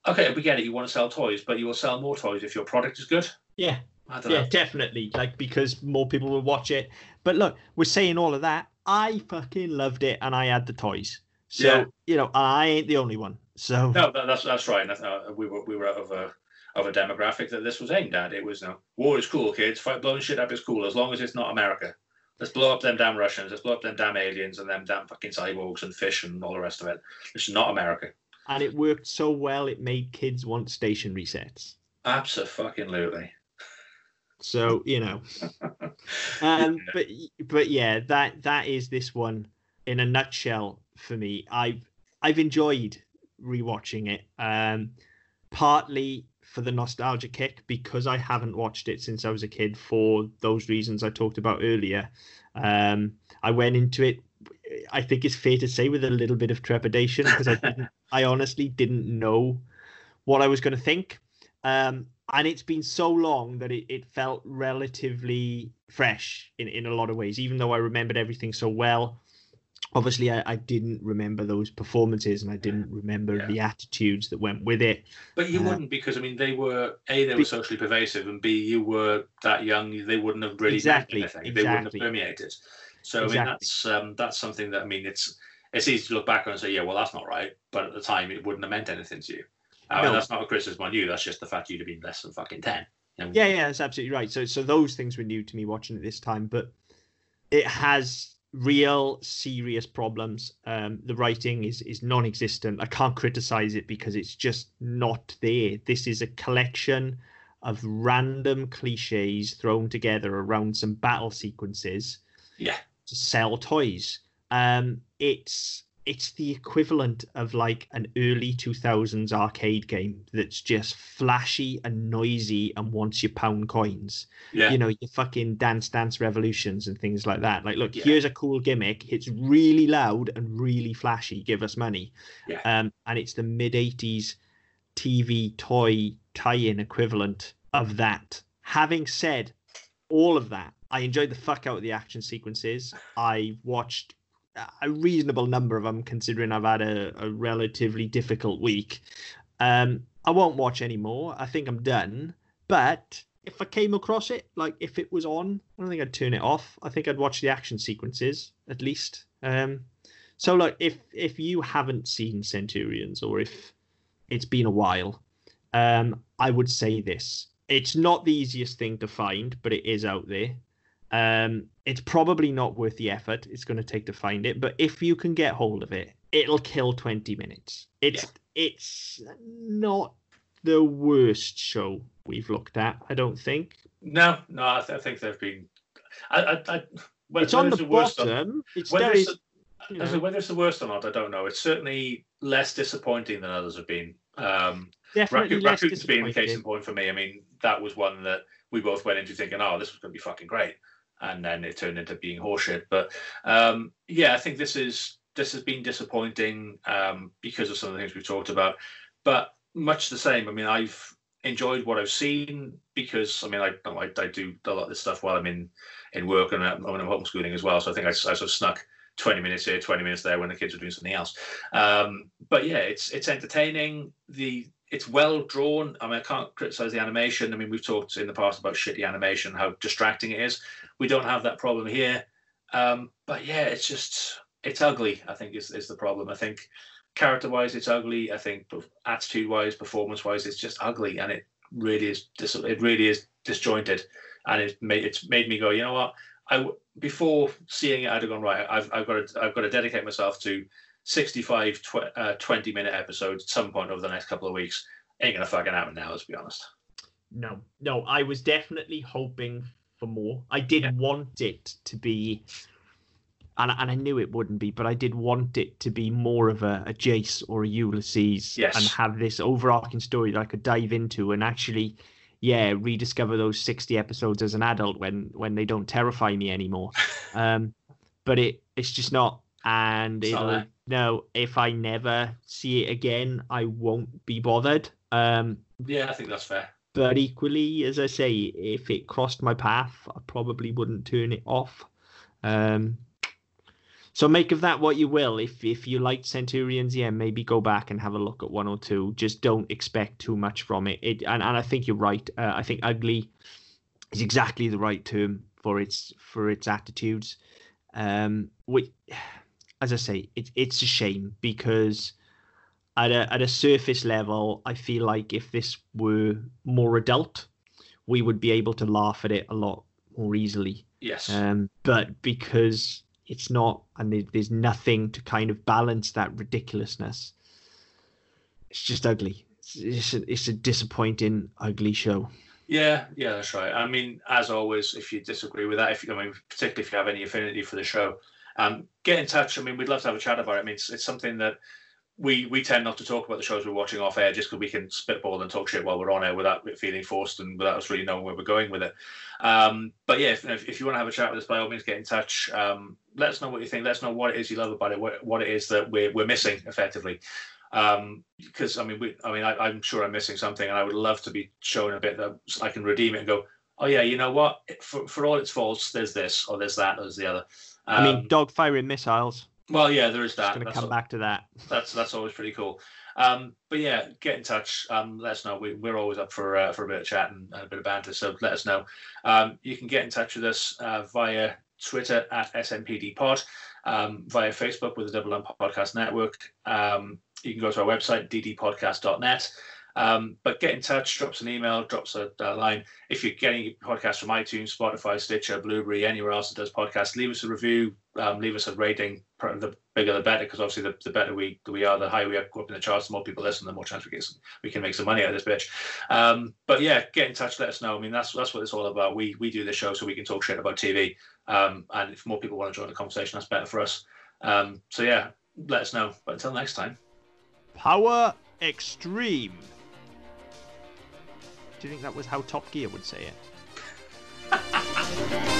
Okay, we get it. You want to sell toys, but you will sell more toys if your product is good. Yeah, I don't yeah, know. definitely. Like because more people will watch it. But look, we're saying all of that. I fucking loved it, and I had the toys. So Yeah. you know, I ain't the only one. So No, that, that's that's right. That's, uh, we were we were out of a of a demographic that this was aimed at. It was, you know, war is cool, kids. Fight blowing shit up is cool as long as it's not America. Let's blow up them damn Russians. Let's blow up them damn aliens and them damn fucking cyborgs and fish and all the rest of it. It's not America. and it worked so well, it made kids want stationary sets. Absolutely. So you know, um, but but yeah, that that is this one in a nutshell for me. I've I've enjoyed rewatching it, um, partly for the nostalgia kick because I haven't watched it since I was a kid for those reasons I talked about earlier. Um, I went into it. I think it's fair to say with a little bit of trepidation because I didn't, I honestly didn't know what I was going to think. Um, and it's been so long that it, it felt relatively fresh in, in a lot of ways, even though I remembered everything so well. Obviously, I, I didn't remember those performances and I didn't remember Yeah. the attitudes that went with it. But you Uh, wouldn't because I mean they were a they were socially pervasive and b you were that young they wouldn't have really Exactly, anything they wouldn't have exactly. permeated. So I mean that's um, that's something that I mean it's it's easy to look back on and say yeah well that's not right but at the time it wouldn't have meant anything to you. I mean, No. that's not a criticism on you. That's just the fact you'd have been less than fucking ten. You know? Yeah, yeah, that's absolutely right. So, so those things were new to me watching it this time, but it has real serious problems. Um, the writing is is non-existent. I can't criticize it because it's just not there. This is a collection of random cliches thrown together around some battle sequences Yeah. to sell toys. Um, it's it's the equivalent of like an early 2000s arcade game that's just flashy and noisy and wants your pound coins. Yeah. you know your fucking dance dance revolutions and things like that. Like look Yeah. here's a cool gimmick. It's really loud and really flashy. Give us money. Yeah. um and it's the mid 80s tv toy tie-in equivalent of that. Having said all of that i enjoyed the fuck out of the action sequences. I watched a reasonable number of them considering i've had a, a relatively difficult week um i won't watch anymore i think i'm done but if I came across it, like if it was on, I don't think I'd turn it off. I think I'd watch the action sequences at least. Um, so like if if you haven't seen Centurions or if it's been a while, um, I would say this: it's not the easiest thing to find, but it is out there. Um, it's probably not worth the effort it's going to take to find it, but if you can get hold of it, it'll kill twenty minutes. It's it's not the worst show we've looked at. I don't think No, no, I, th- I think they've been. I, I, I whether, it's on the worst or- bottom. It's Whether very, it's, you know, whether it's the worst or not, I don't know. It's certainly less disappointing than others have been. Um, definitely Raccoon, less Raccoon's being the case in point for me. I mean, that was one that we both went into thinking, oh, this was going to be fucking great, and then it turned into being horseshit. But um, yeah, I think this is this has been disappointing um, because of some of the things we've talked about. But much the same. I mean, I've enjoyed what I've seen because I mean, I I, I do a lot of this stuff while I'm in in work and I'm, I'm homeschooling as well. So I think I, I sort of snuck 20 minutes here, 20 minutes there when the kids are doing something else. Um, but yeah, it's it's entertaining. The it's well drawn. I mean, I can't criticize the animation. I mean, we've talked in the past about shitty animation, how distracting it is. We don't have that problem here. Um, but yeah, it's just it's ugly. I think is is the problem. I think character wise, it's ugly. I think attitude wise, performance wise, it's just ugly, and it really is. Dis- it really is disjointed, and it made it's made me go. You know what? I before seeing it, I'd have gone right. I've I've got to I've got to dedicate myself to 65 tw- uh, 20 minute episodes at some point over the next couple of weeks. Ain't gonna fucking happen now, let's be honest. No, no, I was definitely hoping for more. I did Yeah. want it to be, and, and I knew it wouldn't be, but I did want it to be more of a, a Jayce or a Ulysses Yes. and have this overarching story that I could dive into and actually, yeah, rediscover those 60 episodes as an adult when when they don't terrify me anymore. um, but it it's just not. And It's it'll, there. No, if I never see it again, I won't be bothered. Um, Yeah, I think that's fair. but equally, as I say, if it crossed my path, I probably wouldn't turn it off. Um, so make of that what you will. If if you like Centurions, yeah, maybe go back and have a look at one or two. Just don't expect too much from it. It and, and I think you're right. Uh, I think ugly is exactly the right term for its for its attitudes. Um, which, as I say, it's it's a shame because at a at a surface level, I feel like if this were more adult, we would be able to laugh at it a lot more easily. Yes. Um, but because it's not, and there's nothing to kind of balance that ridiculousness, it's just ugly. It's, it's, a, it's a disappointing, ugly show. Yeah, yeah, that's right. I mean, as always, if you disagree with that, if you, I mean, particularly if you have any affinity for the show, um, get in touch. I mean, we'd love to have a chat about it. I mean, it's, it's something that we we tend not to talk about the shows we're watching off air just because we can spitball and talk shit while we're on air without it feeling forced and without us really knowing where we're going with it. Um, but yeah, if, if, you want to have a chat with us, by all means, get in touch. Um, let us know what you think. Let us know what it is you love about it, what, what it is that we're, we're missing effectively. Um, because I mean, we, I mean, I, am sure I'm missing something, and I would love to be shown a bit that I can redeem it and go, oh yeah, you know what? For for all its faults, there's this or there's that or there's the other. Um, I mean, um, dog firing missiles. Well, yeah, there is that. Just going to come all, back to that. That's that's always pretty cool. Um, but yeah, get in touch. Um, let us know. We, are always up for uh, for a bit of chat and, and, a bit of banter. So let us know. Um, you can get in touch with us uh, via Twitter at SNPD Pod, um, via Facebook with the Double M Podcast Network. Um, you can go to our website ddpodcast.net. Um, but get in touch, drop us an email, drop us a, line. If you're getting podcasts from iTunes, Spotify, Stitcher, Blubrry, anywhere else that does podcasts, leave us a review, um, leave us a rating. The bigger the better, because obviously the, the better we we are, the higher we go up in the charts, the more people listen, the more chance we get we can make some money out of this bitch. Um, but yeah, get in touch, let us know. I mean, that's that's what it's all about. We we do this show so we can talk shit about TV, um, and if more people want to join the conversation, that's better for us. Um, so yeah, let us know. But until next time, Power Xtreme. Do you think that was how Top Gear would say it?